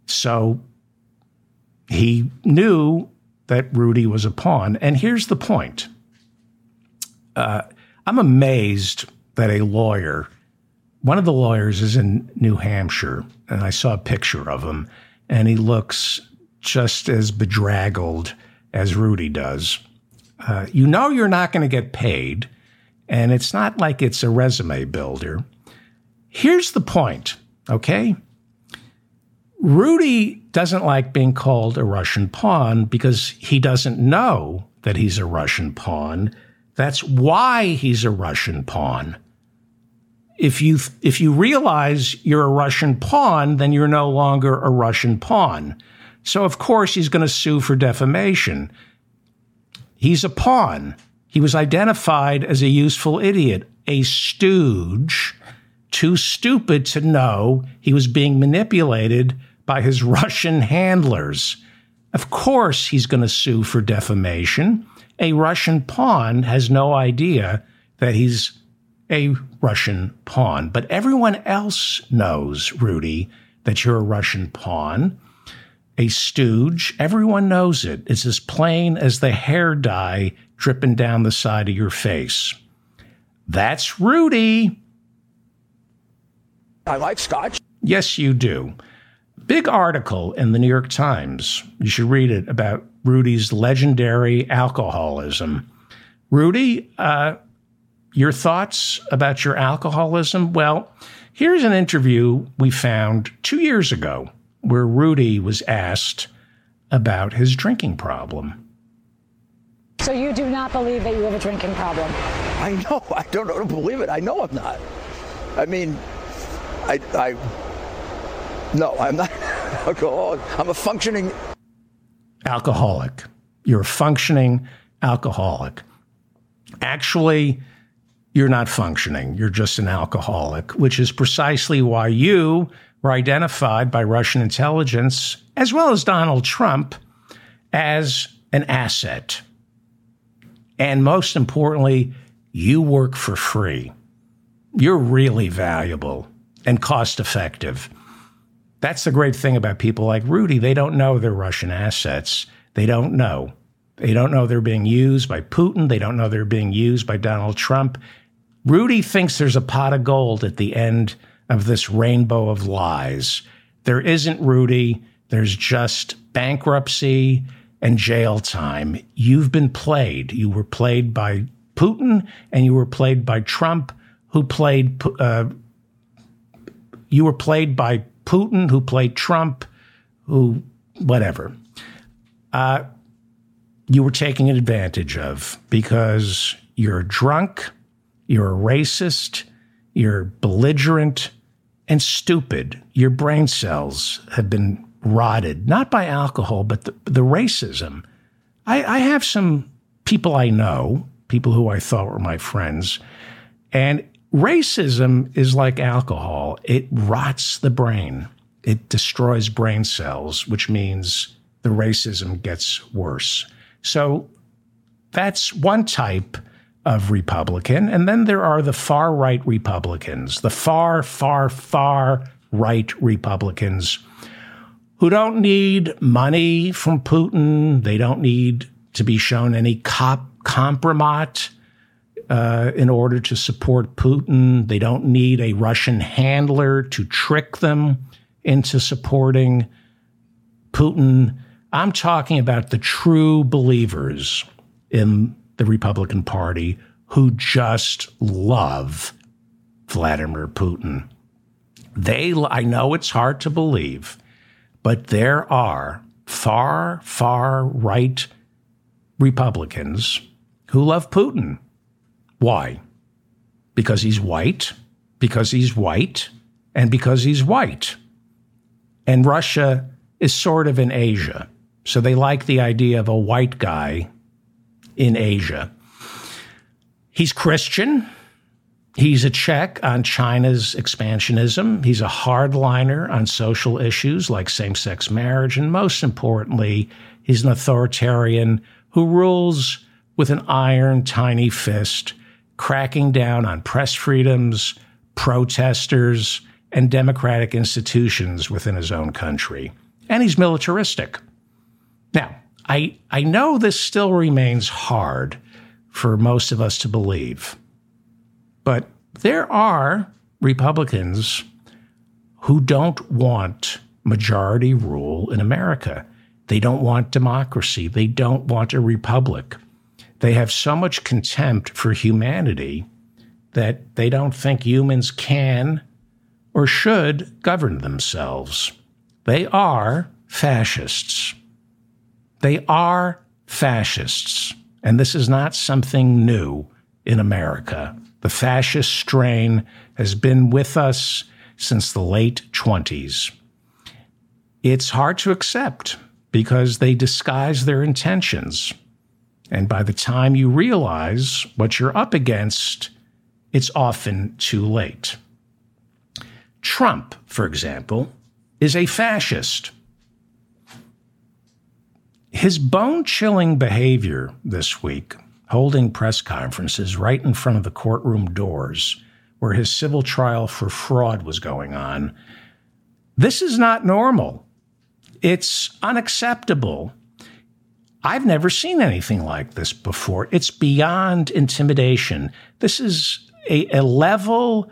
So he knew that Rudy was a pawn. And here's the point uh, I'm amazed that a lawyer, one of the lawyers is in New Hampshire, and I saw a picture of him, and he looks just as bedraggled as Rudy does. Uh, you know you're not going to get paid, and it's not like it's a resume builder. Here's the point, okay? Rudy doesn't like being called a Russian pawn because he doesn't know that he's a Russian pawn that's why he's a Russian pawn. If you if you realize you're a Russian pawn, then you're no longer a Russian pawn. So of course he's going to sue for defamation. He's a pawn. He was identified as a useful idiot, a stooge, too stupid to know he was being manipulated by his Russian handlers. Of course he's going to sue for defamation a Russian pawn has no idea that he's a Russian pawn. But everyone else knows, Rudy, that you're a Russian pawn. A stooge. Everyone knows it. It's as plain as the hair dye dripping down the side of your face. That's Rudy. I like scotch. Yes, you do. Big article in the New York Times. You should read it about Rudy's legendary alcoholism. Rudy, uh, your thoughts about your alcoholism? Well, here's an interview we found two years ago where Rudy was asked about his drinking problem. So you do not believe that you have a drinking problem? I know. I don't know to believe it. I know I'm not. I mean, I, I, no, I'm not alcoholic. I'm a functioning alcoholic. You're a functioning alcoholic. Actually, you're not functioning. You're just an alcoholic, which is precisely why you were identified by Russian intelligence, as well as Donald Trump, as an asset. And most importantly, you work for free. You're really valuable and cost effective. That's the great thing about people like Rudy. They don't know they're Russian assets. They don't know. They don't know they're being used by Putin. They don't know they're being used by Donald Trump. Rudy thinks there's a pot of gold at the end of this rainbow of lies. There isn't, Rudy. There's just bankruptcy and jail time. You've been played. You were played by Putin and you were played by Trump, who played, uh, you were played by Putin, who played Trump, who, whatever. Uh, you were taking advantage of because you're drunk you're a racist, you're belligerent, and stupid. Your brain cells have been rotted, not by alcohol, but the, the racism. I, I have some people I know, people who I thought were my friends, and racism is like alcohol. It rots the brain. It destroys brain cells, which means the racism gets worse. So that's one type of Republican. And then there are the far right Republicans, the far, far, far right Republicans who don't need money from Putin. They don't need to be shown any cop compromise uh, in order to support Putin. They don't need a Russian handler to trick them into supporting Putin. I'm talking about the true believers in the Republican Party who just love Vladimir Putin. They, I know it's hard to believe, but there are far, far right Republicans who love Putin. Why? Because he's white, because he's white, and because he's white. And Russia is sort of in Asia. So they like the idea of a white guy in Asia. He's Christian. He's a check on China's expansionism. He's a hardliner on social issues like same sex marriage. And most importantly, he's an authoritarian who rules with an iron, tiny fist, cracking down on press freedoms, protesters, and democratic institutions within his own country. And he's militaristic. Now, I, I know this still remains hard for most of us to believe, but there are Republicans who don't want majority rule in America. They don't want democracy. They don't want a republic. They have so much contempt for humanity that they don't think humans can or should govern themselves. They are fascists. They are fascists. And this is not something new in America. The fascist strain has been with us since the late 20s. It's hard to accept because they disguise their intentions. And by the time you realize what you're up against, it's often too late. Trump, for example, is a fascist. His bone chilling behavior this week, holding press conferences right in front of the courtroom doors where his civil trial for fraud was going on, this is not normal. It's unacceptable. I've never seen anything like this before. It's beyond intimidation. This is a, a level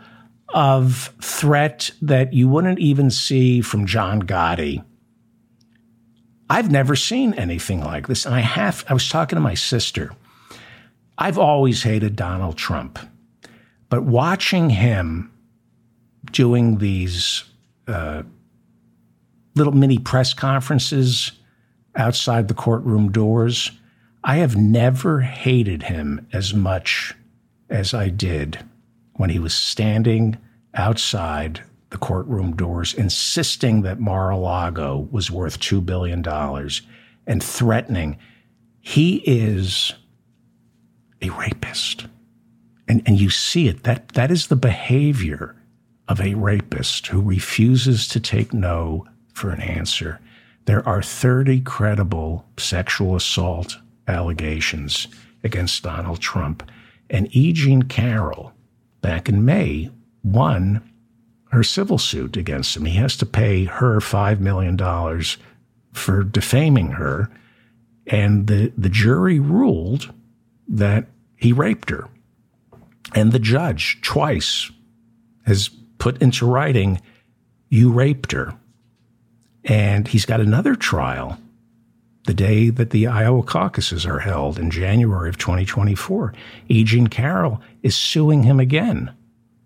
of threat that you wouldn't even see from John Gotti. I've never seen anything like this. And I have, I was talking to my sister. I've always hated Donald Trump, but watching him doing these uh, little mini press conferences outside the courtroom doors, I have never hated him as much as I did when he was standing outside the courtroom doors, insisting that Mar a Lago was worth $2 billion and threatening. He is a rapist. And, and you see it. That, that is the behavior of a rapist who refuses to take no for an answer. There are 30 credible sexual assault allegations against Donald Trump. And E. Jean Carroll, back in May, won her civil suit against him. He has to pay her $5 million for defaming her. And the, the jury ruled that he raped her. And the judge twice has put into writing, you raped her. And he's got another trial the day that the Iowa caucuses are held in January of 2024. E. Jean Carroll is suing him again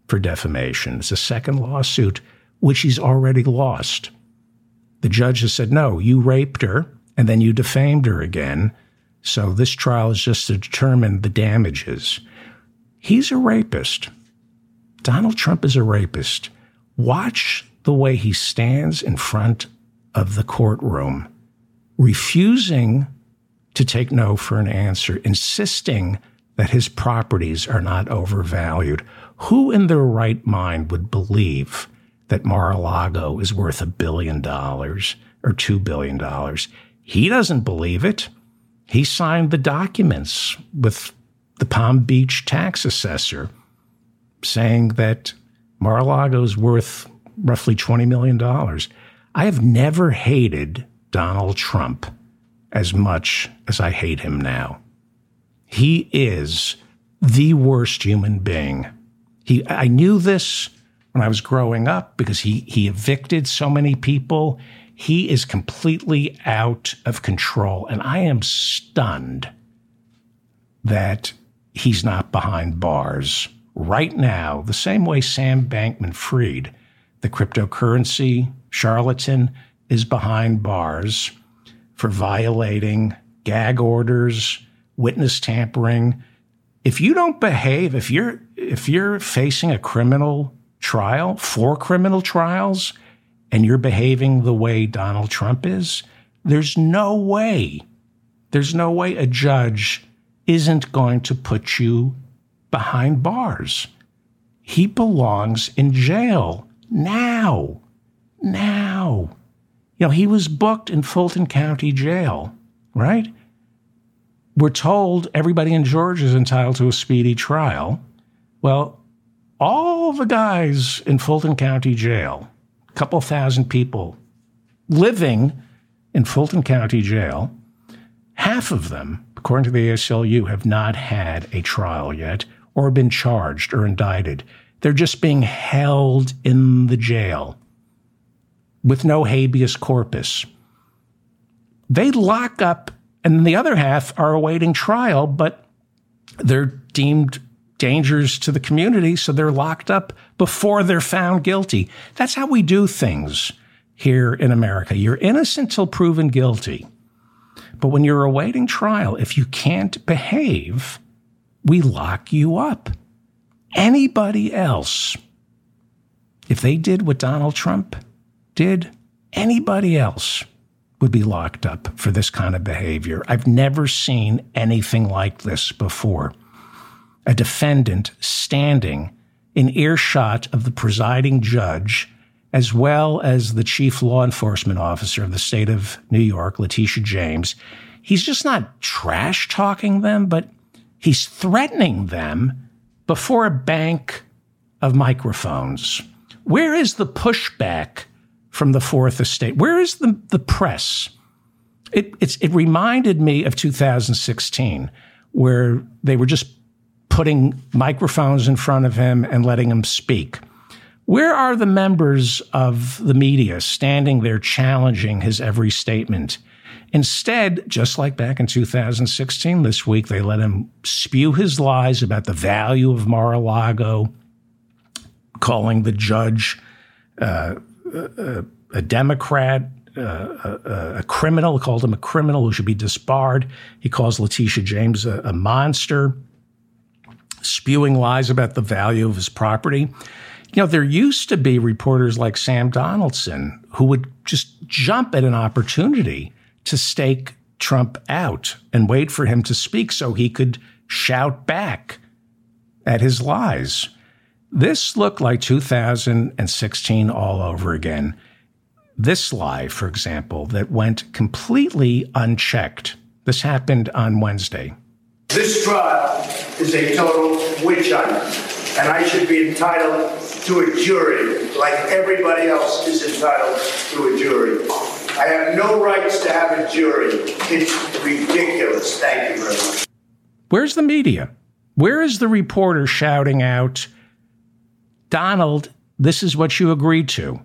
for defamation. It's a second lawsuit, which he's already lost. The judge has said, no, you raped her and then you defamed her again. So this trial is just to determine the damages. He's a rapist. Donald Trump is a rapist. Watch the way he stands in front of the courtroom, refusing to take no for an answer, insisting that his properties are not overvalued. Who in their right mind would believe that Mar a Lago is worth a billion dollars or two billion dollars? He doesn't believe it. He signed the documents with the Palm Beach tax assessor saying that Mar a Lago is worth roughly $20 million. I have never hated Donald Trump as much as I hate him now. He is the worst human being. He, I knew this when I was growing up because he, he evicted so many people. He is completely out of control. And I am stunned that he's not behind bars right now, the same way Sam Bankman Fried, the cryptocurrency charlatan, is behind bars for violating gag orders, witness tampering. If you don't behave, if you're if you're facing a criminal trial, four criminal trials, and you're behaving the way Donald Trump is, there's no way, there's no way a judge isn't going to put you behind bars. He belongs in jail now. Now. You know, he was booked in Fulton County Jail, right? We're told everybody in Georgia is entitled to a speedy trial. Well, all the guys in Fulton County Jail, a couple thousand people living in Fulton County Jail, half of them, according to the ACLU, have not had a trial yet or been charged or indicted. They're just being held in the jail with no habeas corpus. They lock up, and the other half are awaiting trial, but they're deemed dangers to the community, so they're locked up before they're found guilty. That's how we do things here in America. You're innocent till proven guilty. But when you're awaiting trial, if you can't behave, we lock you up. Anybody else, if they did what Donald Trump did, anybody else would be locked up for this kind of behavior. I've never seen anything like this before. A defendant standing in earshot of the presiding judge, as well as the chief law enforcement officer of the state of New York, Letitia James. He's just not trash talking them, but He's threatening them before a bank of microphones. Where is the pushback from the fourth estate? Where is the, the press? It, it reminded me of 2016, where they were just putting microphones in front of him and letting him speak. Where are the members of the media standing there challenging his every statement? Instead, just like back in 2016, this week, they let him spew his lies about the value of Mar a Lago, calling the judge uh, a, a, Democrat, uh, a, a, criminal, called him a criminal who should be disbarred. He calls Letitia James a, a monster, spewing lies about the value of his property. You know, there used to be reporters like Sam Donaldson who would just jump at an opportunity to stake Trump out and wait for him to speak so he could shout back at his lies. This looked like 2016 all over again. This lie, for example, that went completely unchecked. This happened on Wednesday. This trial is a total witch hunt, and I should be entitled to a jury like everybody else is entitled to a jury. I have no rights to have a jury. It's ridiculous. Thank you very much. Where's the media? Where is the reporter shouting out, Donald, this is what you agreed to?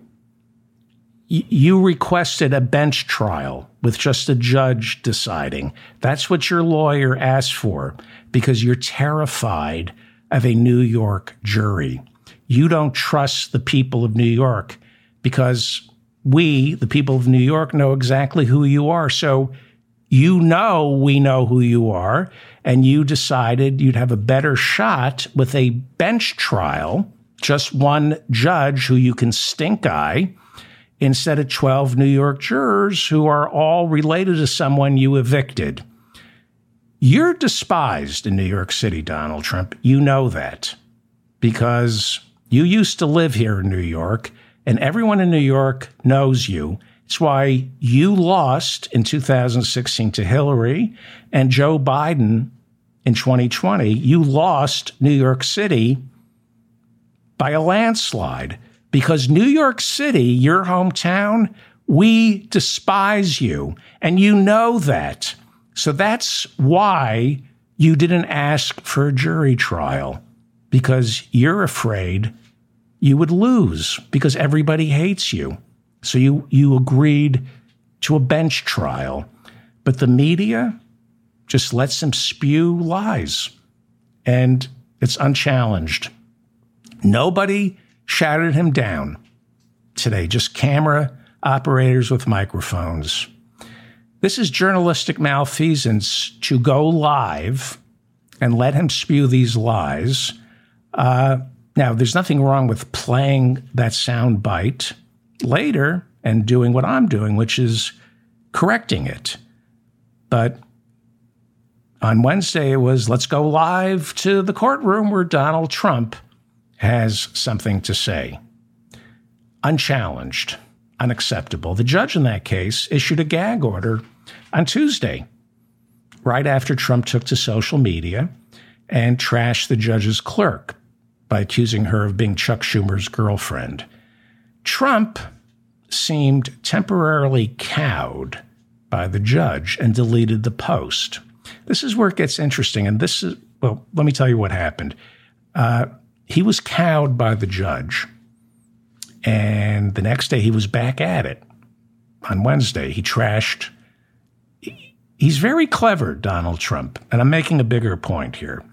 You requested a bench trial with just a judge deciding. That's what your lawyer asked for because you're terrified of a New York jury you don't trust the people of New York because we, the people of New York, know exactly who you are. So you know we know who you are, and you decided you'd have a better shot with a bench trial, just one judge who you can stink eye, instead of 12 New York jurors who are all related to someone you evicted. You're despised in New York City, Donald Trump. You know that because you used to live here in New York, and everyone in New York knows you. It's why you lost in 2016 to Hillary and Joe Biden in 2020. You lost New York City by a landslide because New York City, your hometown, we despise you. And you know that. So that's why you didn't ask for a jury trial because you're afraid you would lose because everybody hates you. So you, you agreed to a bench trial. But the media just lets them spew lies. And it's unchallenged. Nobody shouted him down today, just camera operators with microphones. This is journalistic malfeasance to go live and let him spew these lies. Uh, now, there's nothing wrong with playing that sound bite later and doing what I'm doing, which is correcting it. But on Wednesday, it was let's go live to the courtroom where Donald Trump has something to say. Unchallenged, unacceptable. The judge in that case issued a gag order on Tuesday, right after Trump took to social media and trashed the judge's clerk by accusing her of being Chuck Schumer's girlfriend. Trump seemed temporarily cowed by the judge and deleted the post. This is where it gets interesting. And this is, well, let me tell you what happened. Uh, he was cowed by the judge. And the next day he was back at it. On Wednesday, he trashed. He's very clever, Donald Trump. And I'm making a bigger point here.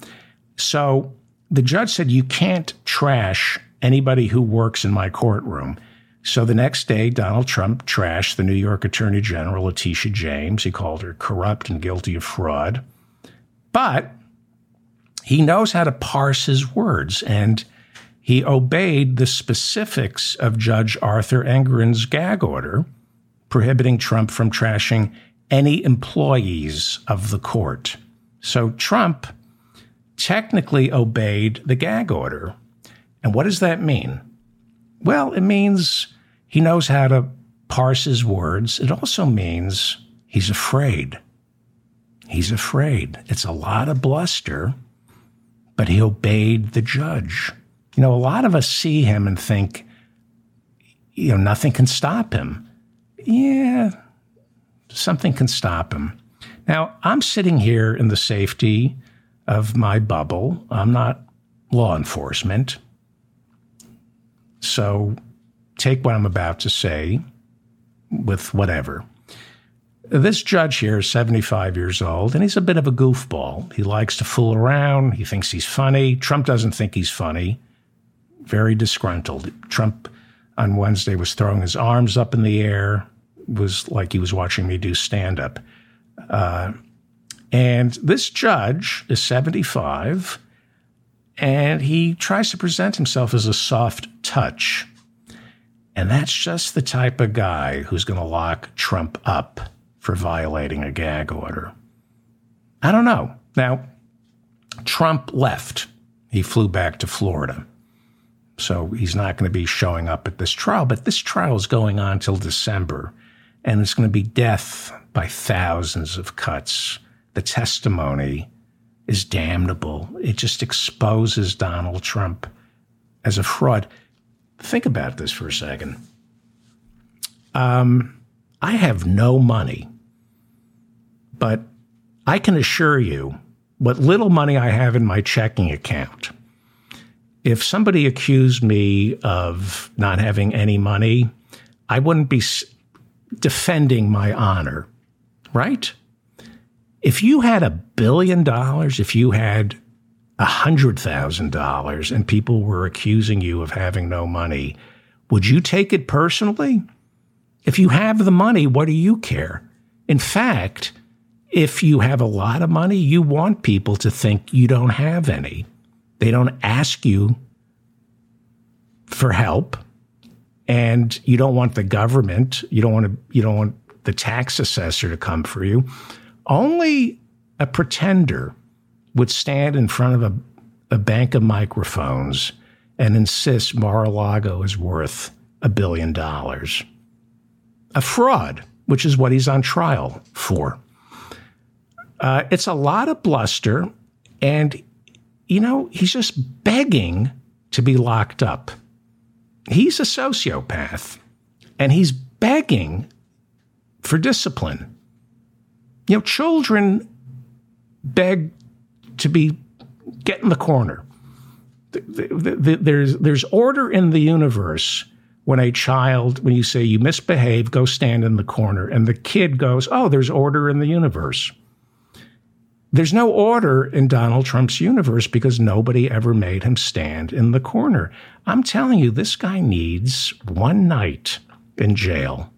So the judge said, You can't trash anybody who works in my courtroom. So the next day, Donald Trump trashed the New York Attorney General, Letitia James. He called her corrupt and guilty of fraud. But he knows how to parse his words, and he obeyed the specifics of Judge Arthur Engoron's gag order, prohibiting Trump from trashing any employees of the court. So Trump technically obeyed the gag order. And what does that mean? Well, it means he knows how to parse his words. It also means he's afraid. He's afraid. It's a lot of bluster, but he obeyed the judge. You know, a lot of us see him and think you know, nothing can stop him. Yeah, something can stop him. Now, I'm sitting here in the safety of my bubble. I'm not law enforcement. So take what I'm about to say with whatever. This judge here is 75 years old, and he's a bit of a goofball. He likes to fool around. He thinks he's funny. Trump doesn't think he's funny. Very disgruntled. Trump on Wednesday was throwing his arms up in the air, it was like he was watching me do stand up. Uh, and this judge is 75, and he tries to present himself as a soft touch. And that's just the type of guy who's going to lock Trump up for violating a gag order. I don't know. Now, Trump left. He flew back to Florida. So he's not going to be showing up at this trial, but this trial is going on till December, and it's going to be death by thousands of cuts. The testimony is damnable. It just exposes Donald Trump as a fraud. Think about this for a second. Um, I have no money, but I can assure you what little money I have in my checking account. If somebody accused me of not having any money, I wouldn't be defending my honor, right? If you had a billion dollars, if you had a $100,000 and people were accusing you of having no money, would you take it personally? If you have the money, what do you care? In fact, if you have a lot of money, you want people to think you don't have any. They don't ask you for help and you don't want the government, you don't want to you don't want the tax assessor to come for you. Only a pretender would stand in front of a, a bank of microphones and insist Mar-a-Lago is worth a billion dollars. A fraud, which is what he's on trial for. Uh, it's a lot of bluster, and, you know, he's just begging to be locked up. He's a sociopath, and he's begging for discipline. You know, children beg to be get in the corner. There's there's order in the universe when a child when you say you misbehave, go stand in the corner, and the kid goes, "Oh, there's order in the universe." There's no order in Donald Trump's universe because nobody ever made him stand in the corner. I'm telling you, this guy needs one night in jail.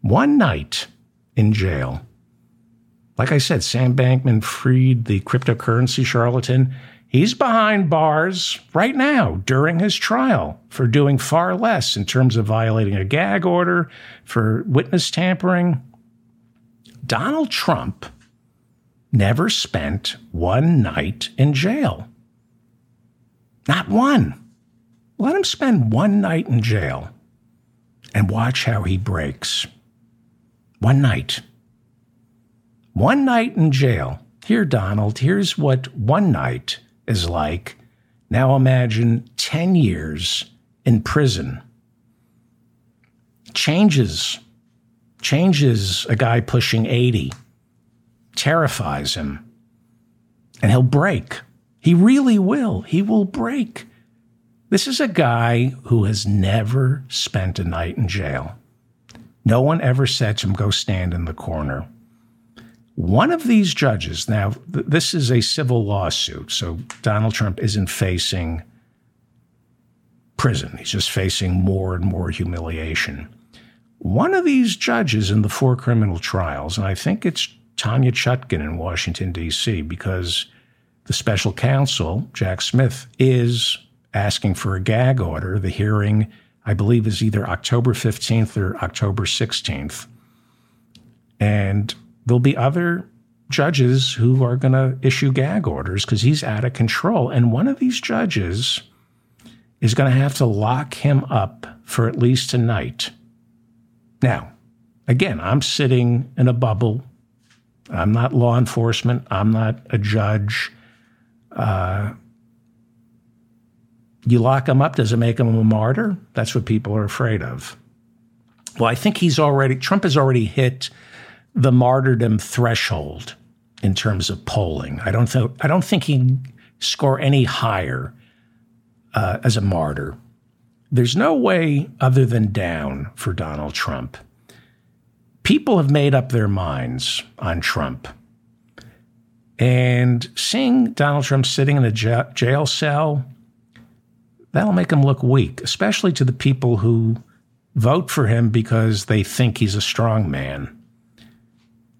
One night in jail. Like I said, Sam Bankman Fried the cryptocurrency charlatan. He's behind bars right now during his trial for doing far less in terms of violating a gag order, for witness tampering. Donald Trump never spent one night in jail. Not one. Let him spend one night in jail and watch how he breaks. One night. One night in jail. Here, Donald, here's what one night is like. Now imagine 10 years in prison. Changes, changes a guy pushing 80, terrifies him, and he'll break. He really will. He will break. This is a guy who has never spent a night in jail. No one ever said to him, go stand in the corner. One of these judges, now, th- this is a civil lawsuit, so Donald Trump isn't facing prison. He's just facing more and more humiliation. One of these judges in the four criminal trials, and I think it's Tanya Chutkan in Washington, D.C., because the special counsel, Jack Smith, is asking for a gag order. The hearing, I believe, is either October 15th or October 16th. And there'll be other judges who are going to issue gag orders because he's out of control. And one of these judges is going to have to lock him up for at least a night. Now, again, I'm sitting in a bubble. I'm not law enforcement. I'm not a judge. Uh, You lock him up, does it make him a martyr? That's what people are afraid of. Well, I think he's already, Trump has already hit the martyrdom threshold in terms of polling. I don't think, I don't think he score any higher uh, as a martyr. There's no way other than down for Donald Trump. People have made up their minds on Trump. And seeing Donald Trump sitting in a jail cell, that'll make him look weak, especially to the people who vote for him because they think he's a strong man.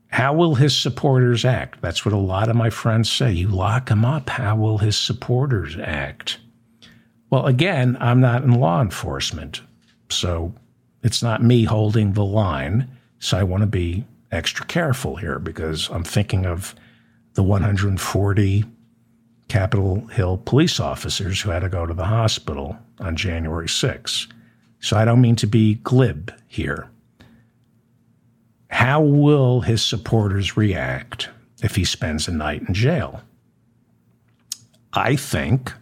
How will his supporters act? That's what a lot of my friends say. You lock him up, how will his supporters act? Well, again, I'm not in law enforcement, so it's not me holding the line. So I want to be extra careful here because I'm thinking of the 140 Capitol Hill police officers who had to go to the hospital on January 6. So I don't mean to be glib here. How will his supporters react if he spends a night in jail? I think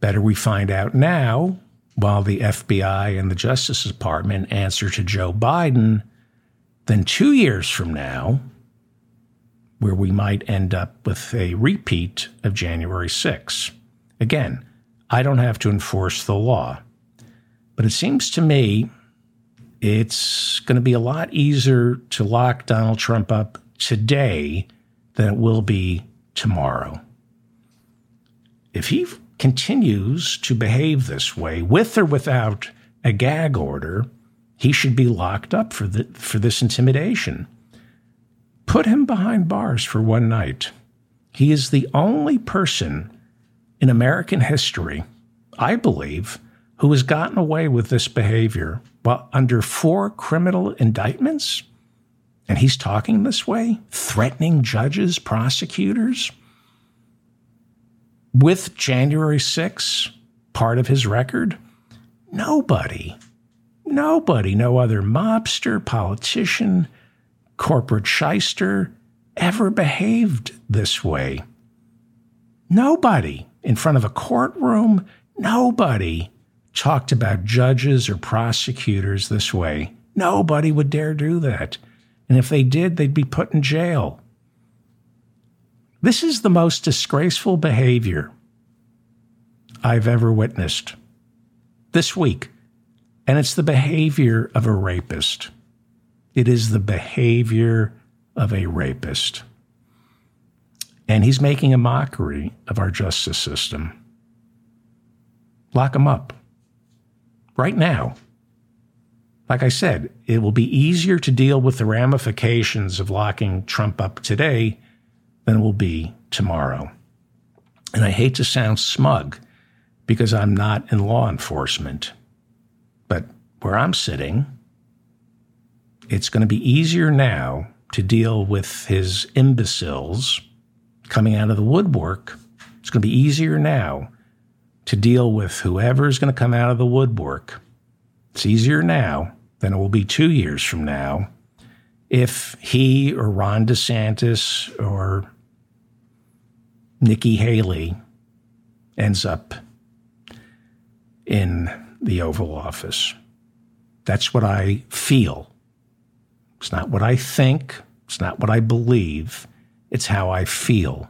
better we find out now while the FBI and the Justice Department answer to Joe Biden than two years from now where we might end up with a repeat of January 6. Again, I don't have to enforce the law, but it seems to me it's going to be a lot easier to lock Donald Trump up today than it will be tomorrow. If he continues to behave this way, with or without a gag order, he should be locked up for, the, for this intimidation. Put him behind bars for one night. He is the only person in American history, I believe, who has gotten away with this behavior while under four criminal indictments. And he's talking this way, threatening judges, prosecutors. With January 6 part of his record, nobody, nobody, no other mobster, politician, corporate shyster ever behaved this way. Nobody in front of a courtroom, nobody talked about judges or prosecutors this way. Nobody would dare do that. And if they did, they'd be put in jail. This is the most disgraceful behavior I've ever witnessed this week. And it's the behavior of a rapist. It is the behavior of a rapist. And he's making a mockery of our justice system. Lock him up right now. Like I said, it will be easier to deal with the ramifications of locking Trump up today than it will be tomorrow. And I hate to sound smug because I'm not in law enforcement, but where I'm sitting, it's going to be easier now to deal with his imbeciles coming out of the woodwork. It's going to be easier now to deal with whoever is going to come out of the woodwork. It's easier now than it will be two years from now if he or Ron DeSantis or Nikki Haley ends up in the Oval Office. That's what I feel it's not what I think, it's not what I believe, it's how I feel.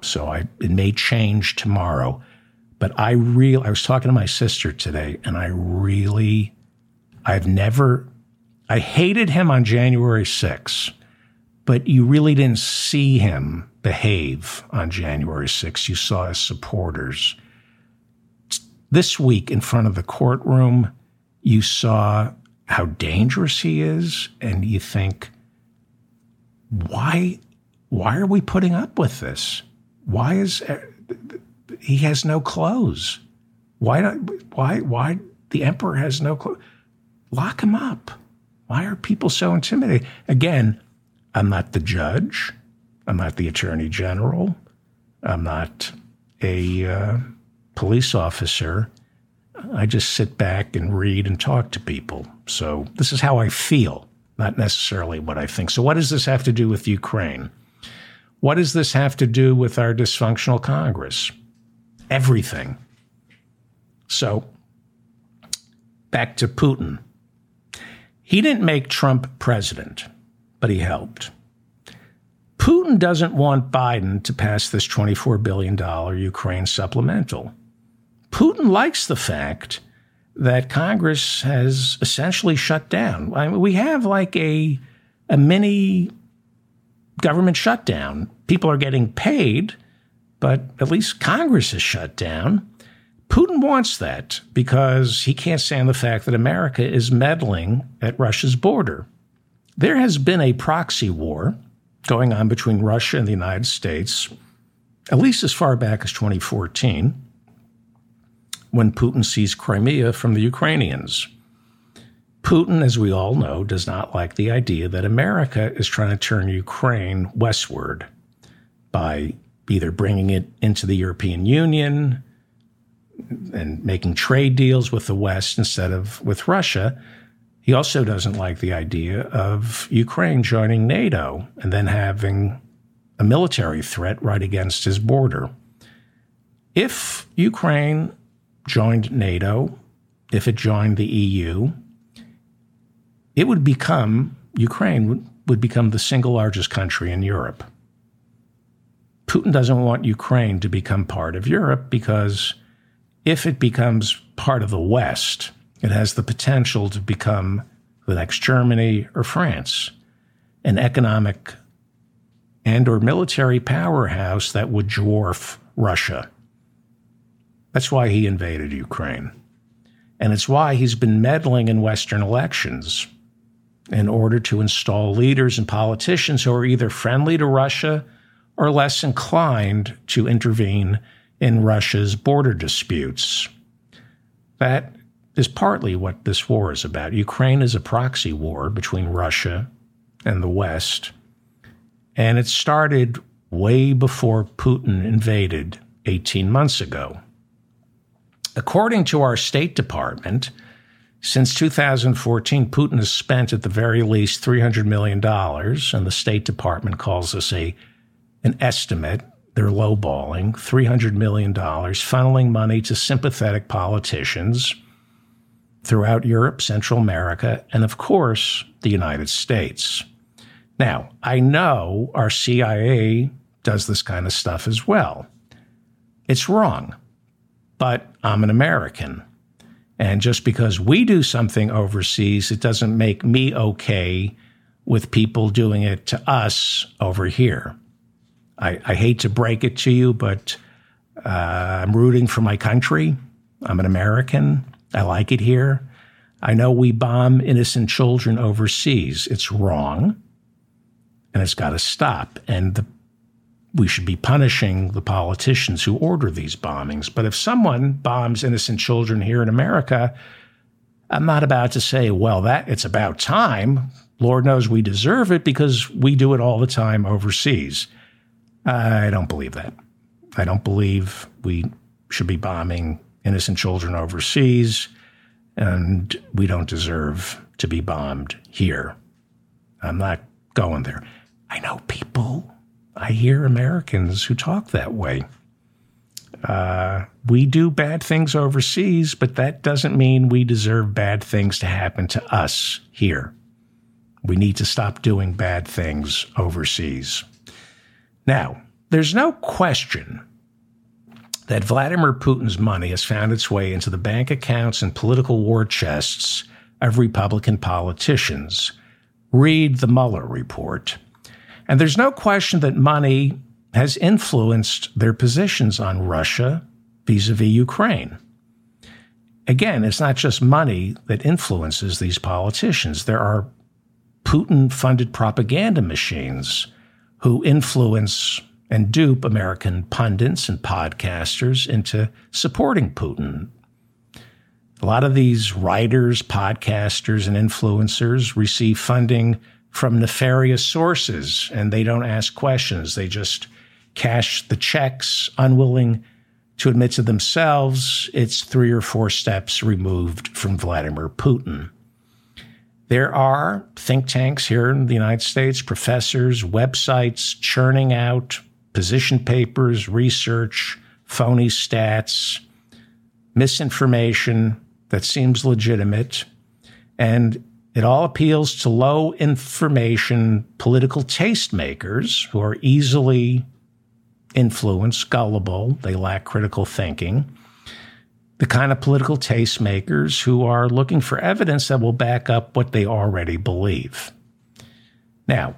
So I, it may change tomorrow. But I really, I was talking to my sister today, and I really, I've never, I hated him on January 6th, but you really didn't see him behave on January 6th. You saw his supporters. This week in front of the courtroom, you saw how dangerous he is, and you think, why, why are we putting up with this? Why is he has no clothes? Why not? Why? Why the emperor has no clothes? Lock him up. Why are people so intimidated? Again, I'm not the judge. I'm not the attorney general. I'm not a uh, police officer. I just sit back and read and talk to people. So this is how I feel, not necessarily what I think. So, what does this have to do with Ukraine? What does this have to do with our dysfunctional Congress? everything. So, back to Putin. He didn't make Trump president, but he helped. Putin doesn't want Biden to pass this $24 billion Ukraine supplemental. Putin likes the fact that Congress has essentially shut down. I mean, we have like a, a mini government shutdown. People are getting paid, but at least Congress is shut down. Putin wants that because he can't stand the fact that America is meddling at Russia's border. There has been a proxy war going on between Russia and the United States, at least as far back as 2014 when Putin seized Crimea from the Ukrainians. Putin, as we all know, does not like the idea that America is trying to turn Ukraine westward by either bringing it into the European Union and making trade deals with the West instead of with Russia. He also doesn't like the idea of Ukraine joining NATO and then having a military threat right against his border. If Ukraine joined NATO, if it joined the EU, it would become, Ukraine would, would become the single largest country in Europe. Putin doesn't want Ukraine to become part of Europe because if it becomes part of the West, it has the potential to become the next Germany or France, an economic and or military powerhouse that would dwarf Russia. That's why he invaded Ukraine. And it's why he's been meddling in Western elections in order to install leaders and politicians who are either friendly to Russia or less inclined to intervene in Russia's border disputes. That is partly what this war is about. Ukraine is a proxy war between Russia and the West, and it started way before Putin invaded 18 months ago. According to our State Department, since 2014, Putin has spent at the very least $300 million, and the State Department calls this a, an estimate. They're lowballing $300 million, funneling money to sympathetic politicians throughout Europe, Central America, and of course, the United States. Now, I know our CIA does this kind of stuff as well. It's wrong but I'm an American. And just because we do something overseas, it doesn't make me okay with people doing it to us over here. I, I hate to break it to you, but uh, I'm rooting for my country. I'm an American. I like it here. I know we bomb innocent children overseas. It's wrong and it's got to stop. And the we should be punishing the politicians who order these bombings. But if someone bombs innocent children here in America, I'm not about to say, well, that it's about time. Lord knows we deserve it because we do it all the time overseas. I don't believe that. I don't believe we should be bombing innocent children overseas, and we don't deserve to be bombed here. I'm not going there. I know people I hear Americans who talk that way. Uh, we do bad things overseas, but that doesn't mean we deserve bad things to happen to us here. We need to stop doing bad things overseas. Now, there's no question that Vladimir Putin's money has found its way into the bank accounts and political war chests of Republican politicians. Read the Mueller report. And there's no question that money has influenced their positions on Russia vis a vis Ukraine. Again, it's not just money that influences these politicians. There are Putin funded propaganda machines who influence and dupe American pundits and podcasters into supporting Putin. A lot of these writers, podcasters, and influencers receive funding from nefarious sources and they don't ask questions. They just cash the checks, unwilling to admit to themselves it's three or four steps removed from Vladimir Putin. There are think tanks here in the United States, professors, websites churning out position papers, research, phony stats, misinformation that seems legitimate, and it all appeals to low information political tastemakers who are easily influenced, gullible, they lack critical thinking. The kind of political tastemakers who are looking for evidence that will back up what they already believe. Now,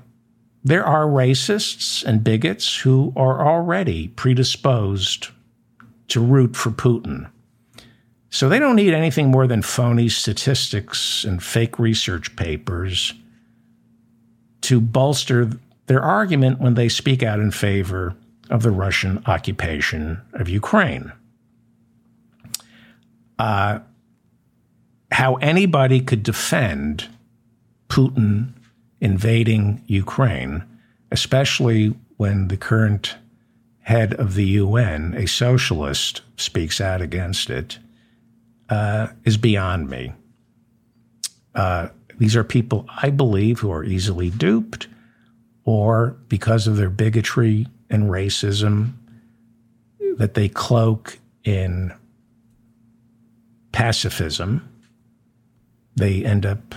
there are racists and bigots who are already predisposed to root for Putin. So they don't need anything more than phony statistics and fake research papers to bolster their argument when they speak out in favor of the Russian occupation of Ukraine. Uh, how anybody could defend Putin invading Ukraine, especially when the current head of the UN, a socialist, speaks out against it, uh, is beyond me. Uh, these are people I believe who are easily duped, or because of their bigotry and racism that they cloak in pacifism, they end up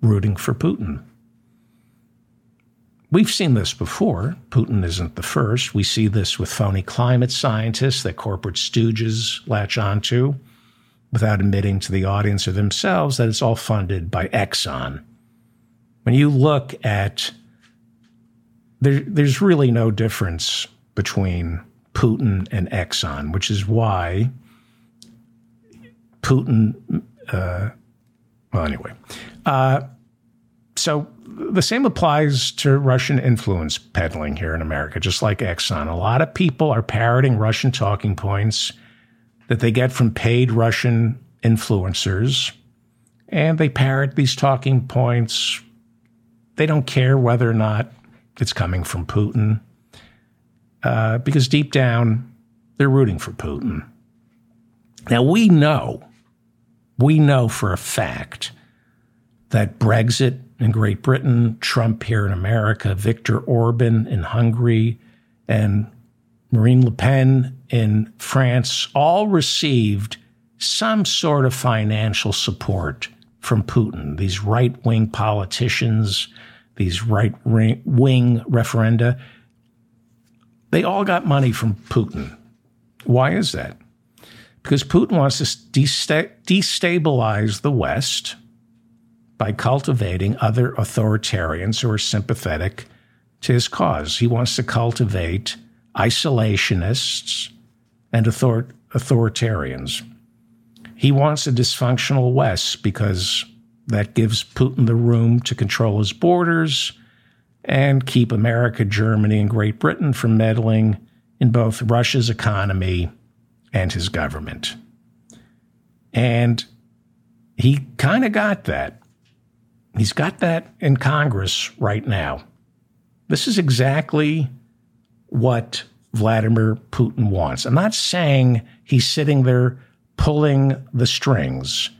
rooting for Putin. We've seen this before. Putin isn't the first. We see this with phony climate scientists that corporate stooges latch onto without admitting to the audience or themselves that it's all funded by Exxon. When you look at there, there's really no difference between Putin and Exxon, which is why Putin. Uh, well, anyway, uh, so the same applies to Russian influence peddling here in America, just like Exxon. A lot of people are parroting Russian talking points that they get from paid Russian influencers, and they parrot these talking points. They don't care whether or not it's coming from Putin, uh, because deep down, they're rooting for Putin. Now, we know, we know for a fact that Brexit in Great Britain, Trump here in America, Viktor Orban in Hungary, and Marine Le Pen in France all received some sort of financial support from Putin. These right wing politicians, these right wing referenda, they all got money from Putin. Why is that? Because Putin wants to destabilize the West by cultivating other authoritarians who are sympathetic to his cause. He wants to cultivate isolationists and author- authoritarians. He wants a dysfunctional West because that gives Putin the room to control his borders and keep America, Germany, and Great Britain from meddling in both Russia's economy and his government. And he kind of got that. He's got that in Congress right now. This is exactly what Vladimir Putin wants. I'm not saying he's sitting there pulling the strings,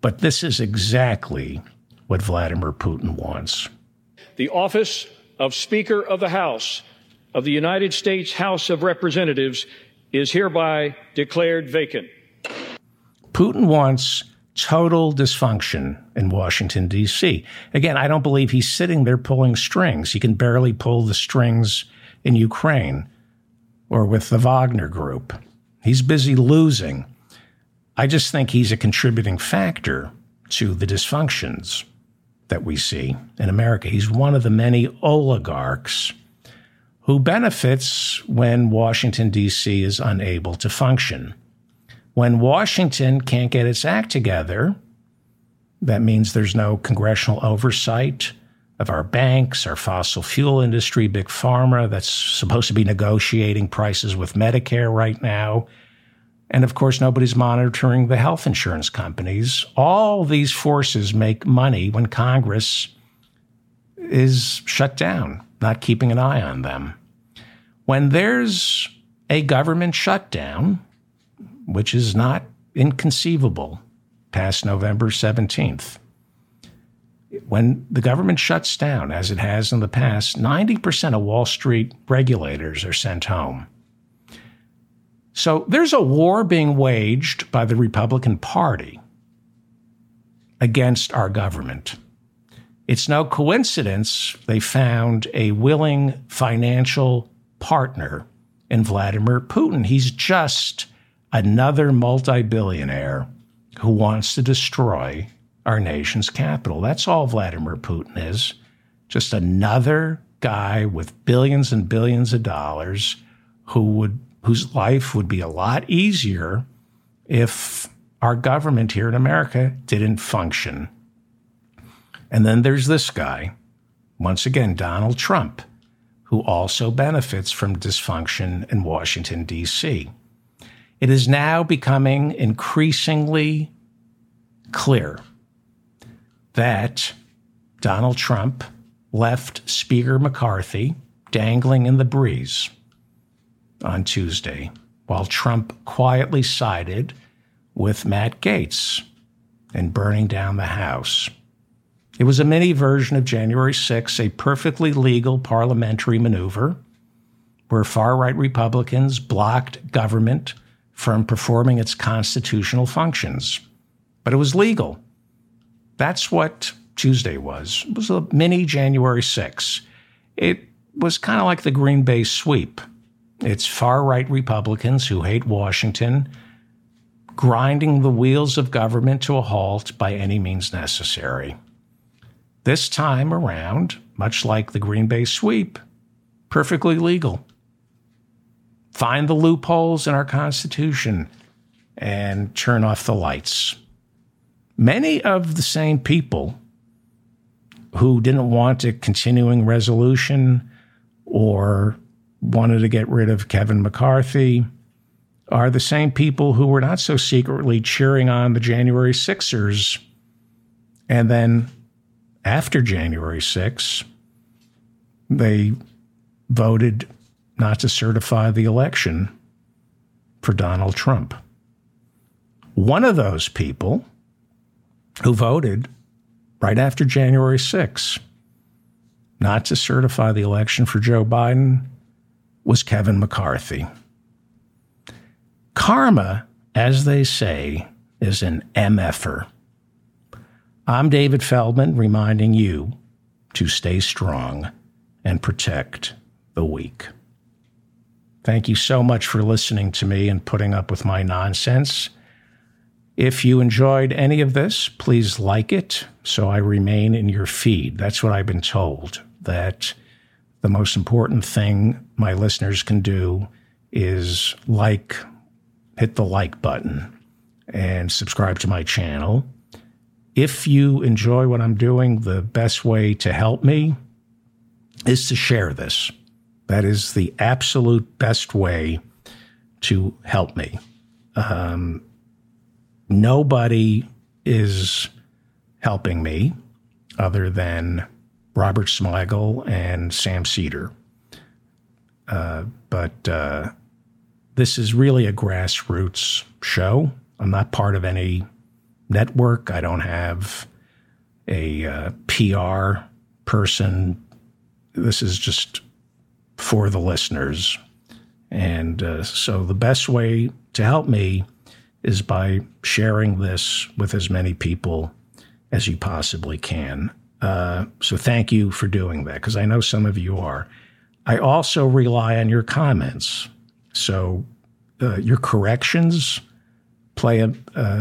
but this is exactly what Vladimir Putin wants. The office of Speaker of the House of the United States House of Representatives is hereby declared vacant. Putin wants total dysfunction in Washington, D.C. Again, I don't believe he's sitting there pulling strings. He can barely pull the strings in Ukraine or with the Wagner Group. He's busy losing. I just think he's a contributing factor to the dysfunctions that we see in America. He's one of the many oligarchs who benefits when Washington, D.C. is unable to function. When Washington can't get its act together, that means there's no congressional oversight of our banks, our fossil fuel industry, big pharma that's supposed to be negotiating prices with Medicare right now. And of course, nobody's monitoring the health insurance companies. All these forces make money when Congress is shut down, not keeping an eye on them. When there's a government shutdown, which is not inconceivable past November 17th. When the government shuts down, as it has in the past, 90% of Wall Street regulators are sent home. So there's a war being waged by the Republican Party against our government. It's no coincidence they found a willing financial partner in Vladimir Putin. He's just another multi billionaire who wants to destroy our nation's capital. That's all Vladimir Putin is. Just another guy with billions and billions of dollars who would whose life would be a lot easier if our government here in America didn't function. And then there's this guy, once again, Donald Trump, who also benefits from dysfunction in Washington, D.C. It is now becoming increasingly clear that Donald Trump left Speaker McCarthy dangling in the breeze on Tuesday, while Trump quietly sided with Matt Gaetz in burning down the House. It was a mini version of January 6, a perfectly legal parliamentary maneuver where far right Republicans blocked government from performing its constitutional functions. But it was legal. That's what Tuesday was. It was a mini January 6. It was kind of like the Green Bay sweep. It's far right Republicans who hate Washington grinding the wheels of government to a halt by any means necessary. This time around, much like the Green Bay sweep, perfectly legal. Find the loopholes in our Constitution and turn off the lights. Many of the same people who didn't want a continuing resolution or wanted to get rid of Kevin McCarthy are the same people who were not so secretly cheering on the January Sixers. And then after January 6, they voted not to certify the election for Donald Trump. One of those people who voted right after January 6 not to certify the election for Joe Biden was Kevin McCarthy. Karma, as they say, is an MFer. I'm David Feldman reminding you to stay strong and protect the weak. Thank you so much for listening to me and putting up with my nonsense. If you enjoyed any of this, please like it so I remain in your feed. That's what I've been told, that the most important thing my listeners can do is like, hit the like button and subscribe to my channel. If you enjoy what I'm doing, the best way to help me is to share this. That is the absolute best way to help me. Um, nobody is helping me other than Robert Smigel and Sam Seder. Uh, but uh, this is really a grassroots show. I'm not part of any network. I don't have a uh, PR person. This is just for the listeners. And uh, so the best way to help me is by sharing this with as many people as you possibly can. Uh, so thank you for doing that because I know some of you are. I also rely on your comments. So uh, your corrections play a,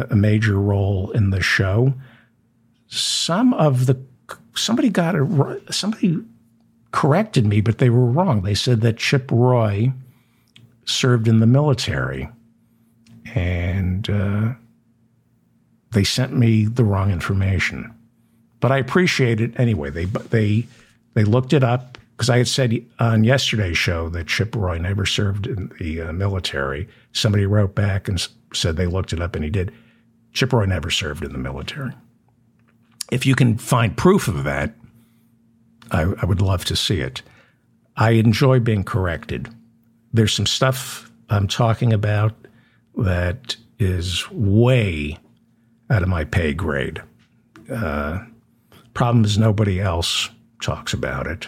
a, major role in the show. Some of the somebody got it somebody corrected me, but they were wrong. They said that Chip Roy served in the military, and uh, they sent me the wrong information. But I appreciate it anyway. They they they looked it up because I had said on yesterday's show that Chip Roy never served in the uh, military. Somebody wrote back and said they looked it up, and he did. Chip Roy never served in the military. If you can find proof of that, I, I would love to see it. I enjoy being corrected. There's some stuff I'm talking about that is way out of my pay grade. Uh, problem is, nobody else talks about it.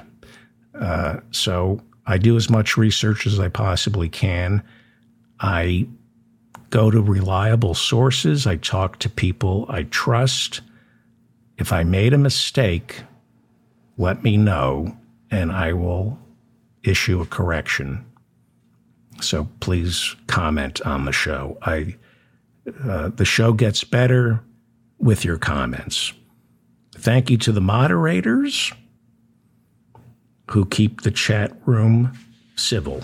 Uh, so I do as much research as I possibly can. I go to reliable sources. I talk to people I trust. If I made a mistake, let me know and I will issue a correction. So please comment on the show. I uh, the show gets better with your comments. Thank you to the moderators who keep the chat room civil.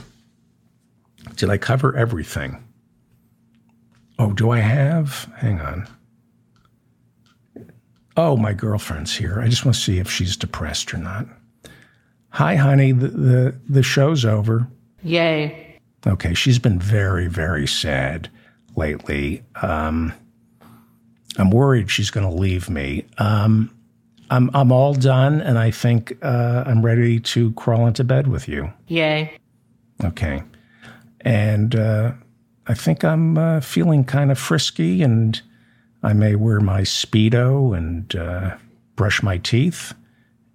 Did I cover everything? Oh, do I have? Hang on. Oh, my girlfriend's here. I just want to see if she's depressed or not. Hi, honey. The, the, the show's over. Yay. Okay. She's been very, very sad lately. Um, I'm worried she's going to leave me. Um, I'm I'm all done, and I think uh, I'm ready to crawl into bed with you. Yay. Okay, and uh, I think I'm uh, feeling kind of frisky, and I may wear my speedo and uh, brush my teeth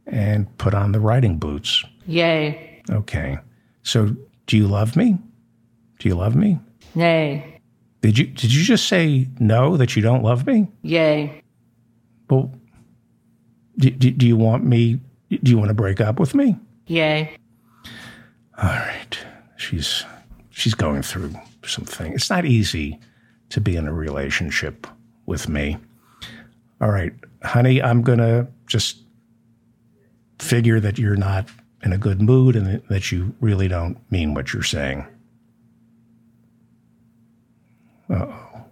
and put on the riding boots. Yay. Okay, so do you love me? Do you love me? Nay. Did you did you just say no that you don't love me? Yay. Well, do, do, do you want me? Do you want to break up with me? Yay. All right. She's she's going through something. It's not easy to be in a relationship with me. All right, honey, I'm gonna just figure that you're not in a good mood and that you really don't mean what you're saying. Uh oh.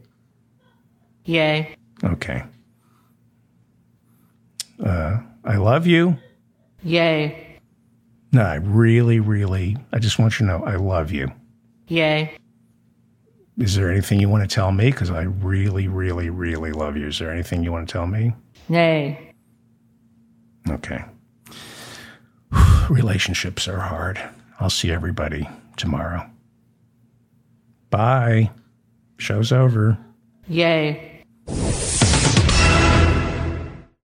Yay. Okay. Uh, I love you. Yay. No, I really, really, I just want you to know I love you. Yay. Is there anything you want to tell me? Because I really, really, really love you. Is there anything you want to tell me? Nay. Okay. Relationships are hard. I'll see everybody tomorrow. Bye. Show's over. Yay.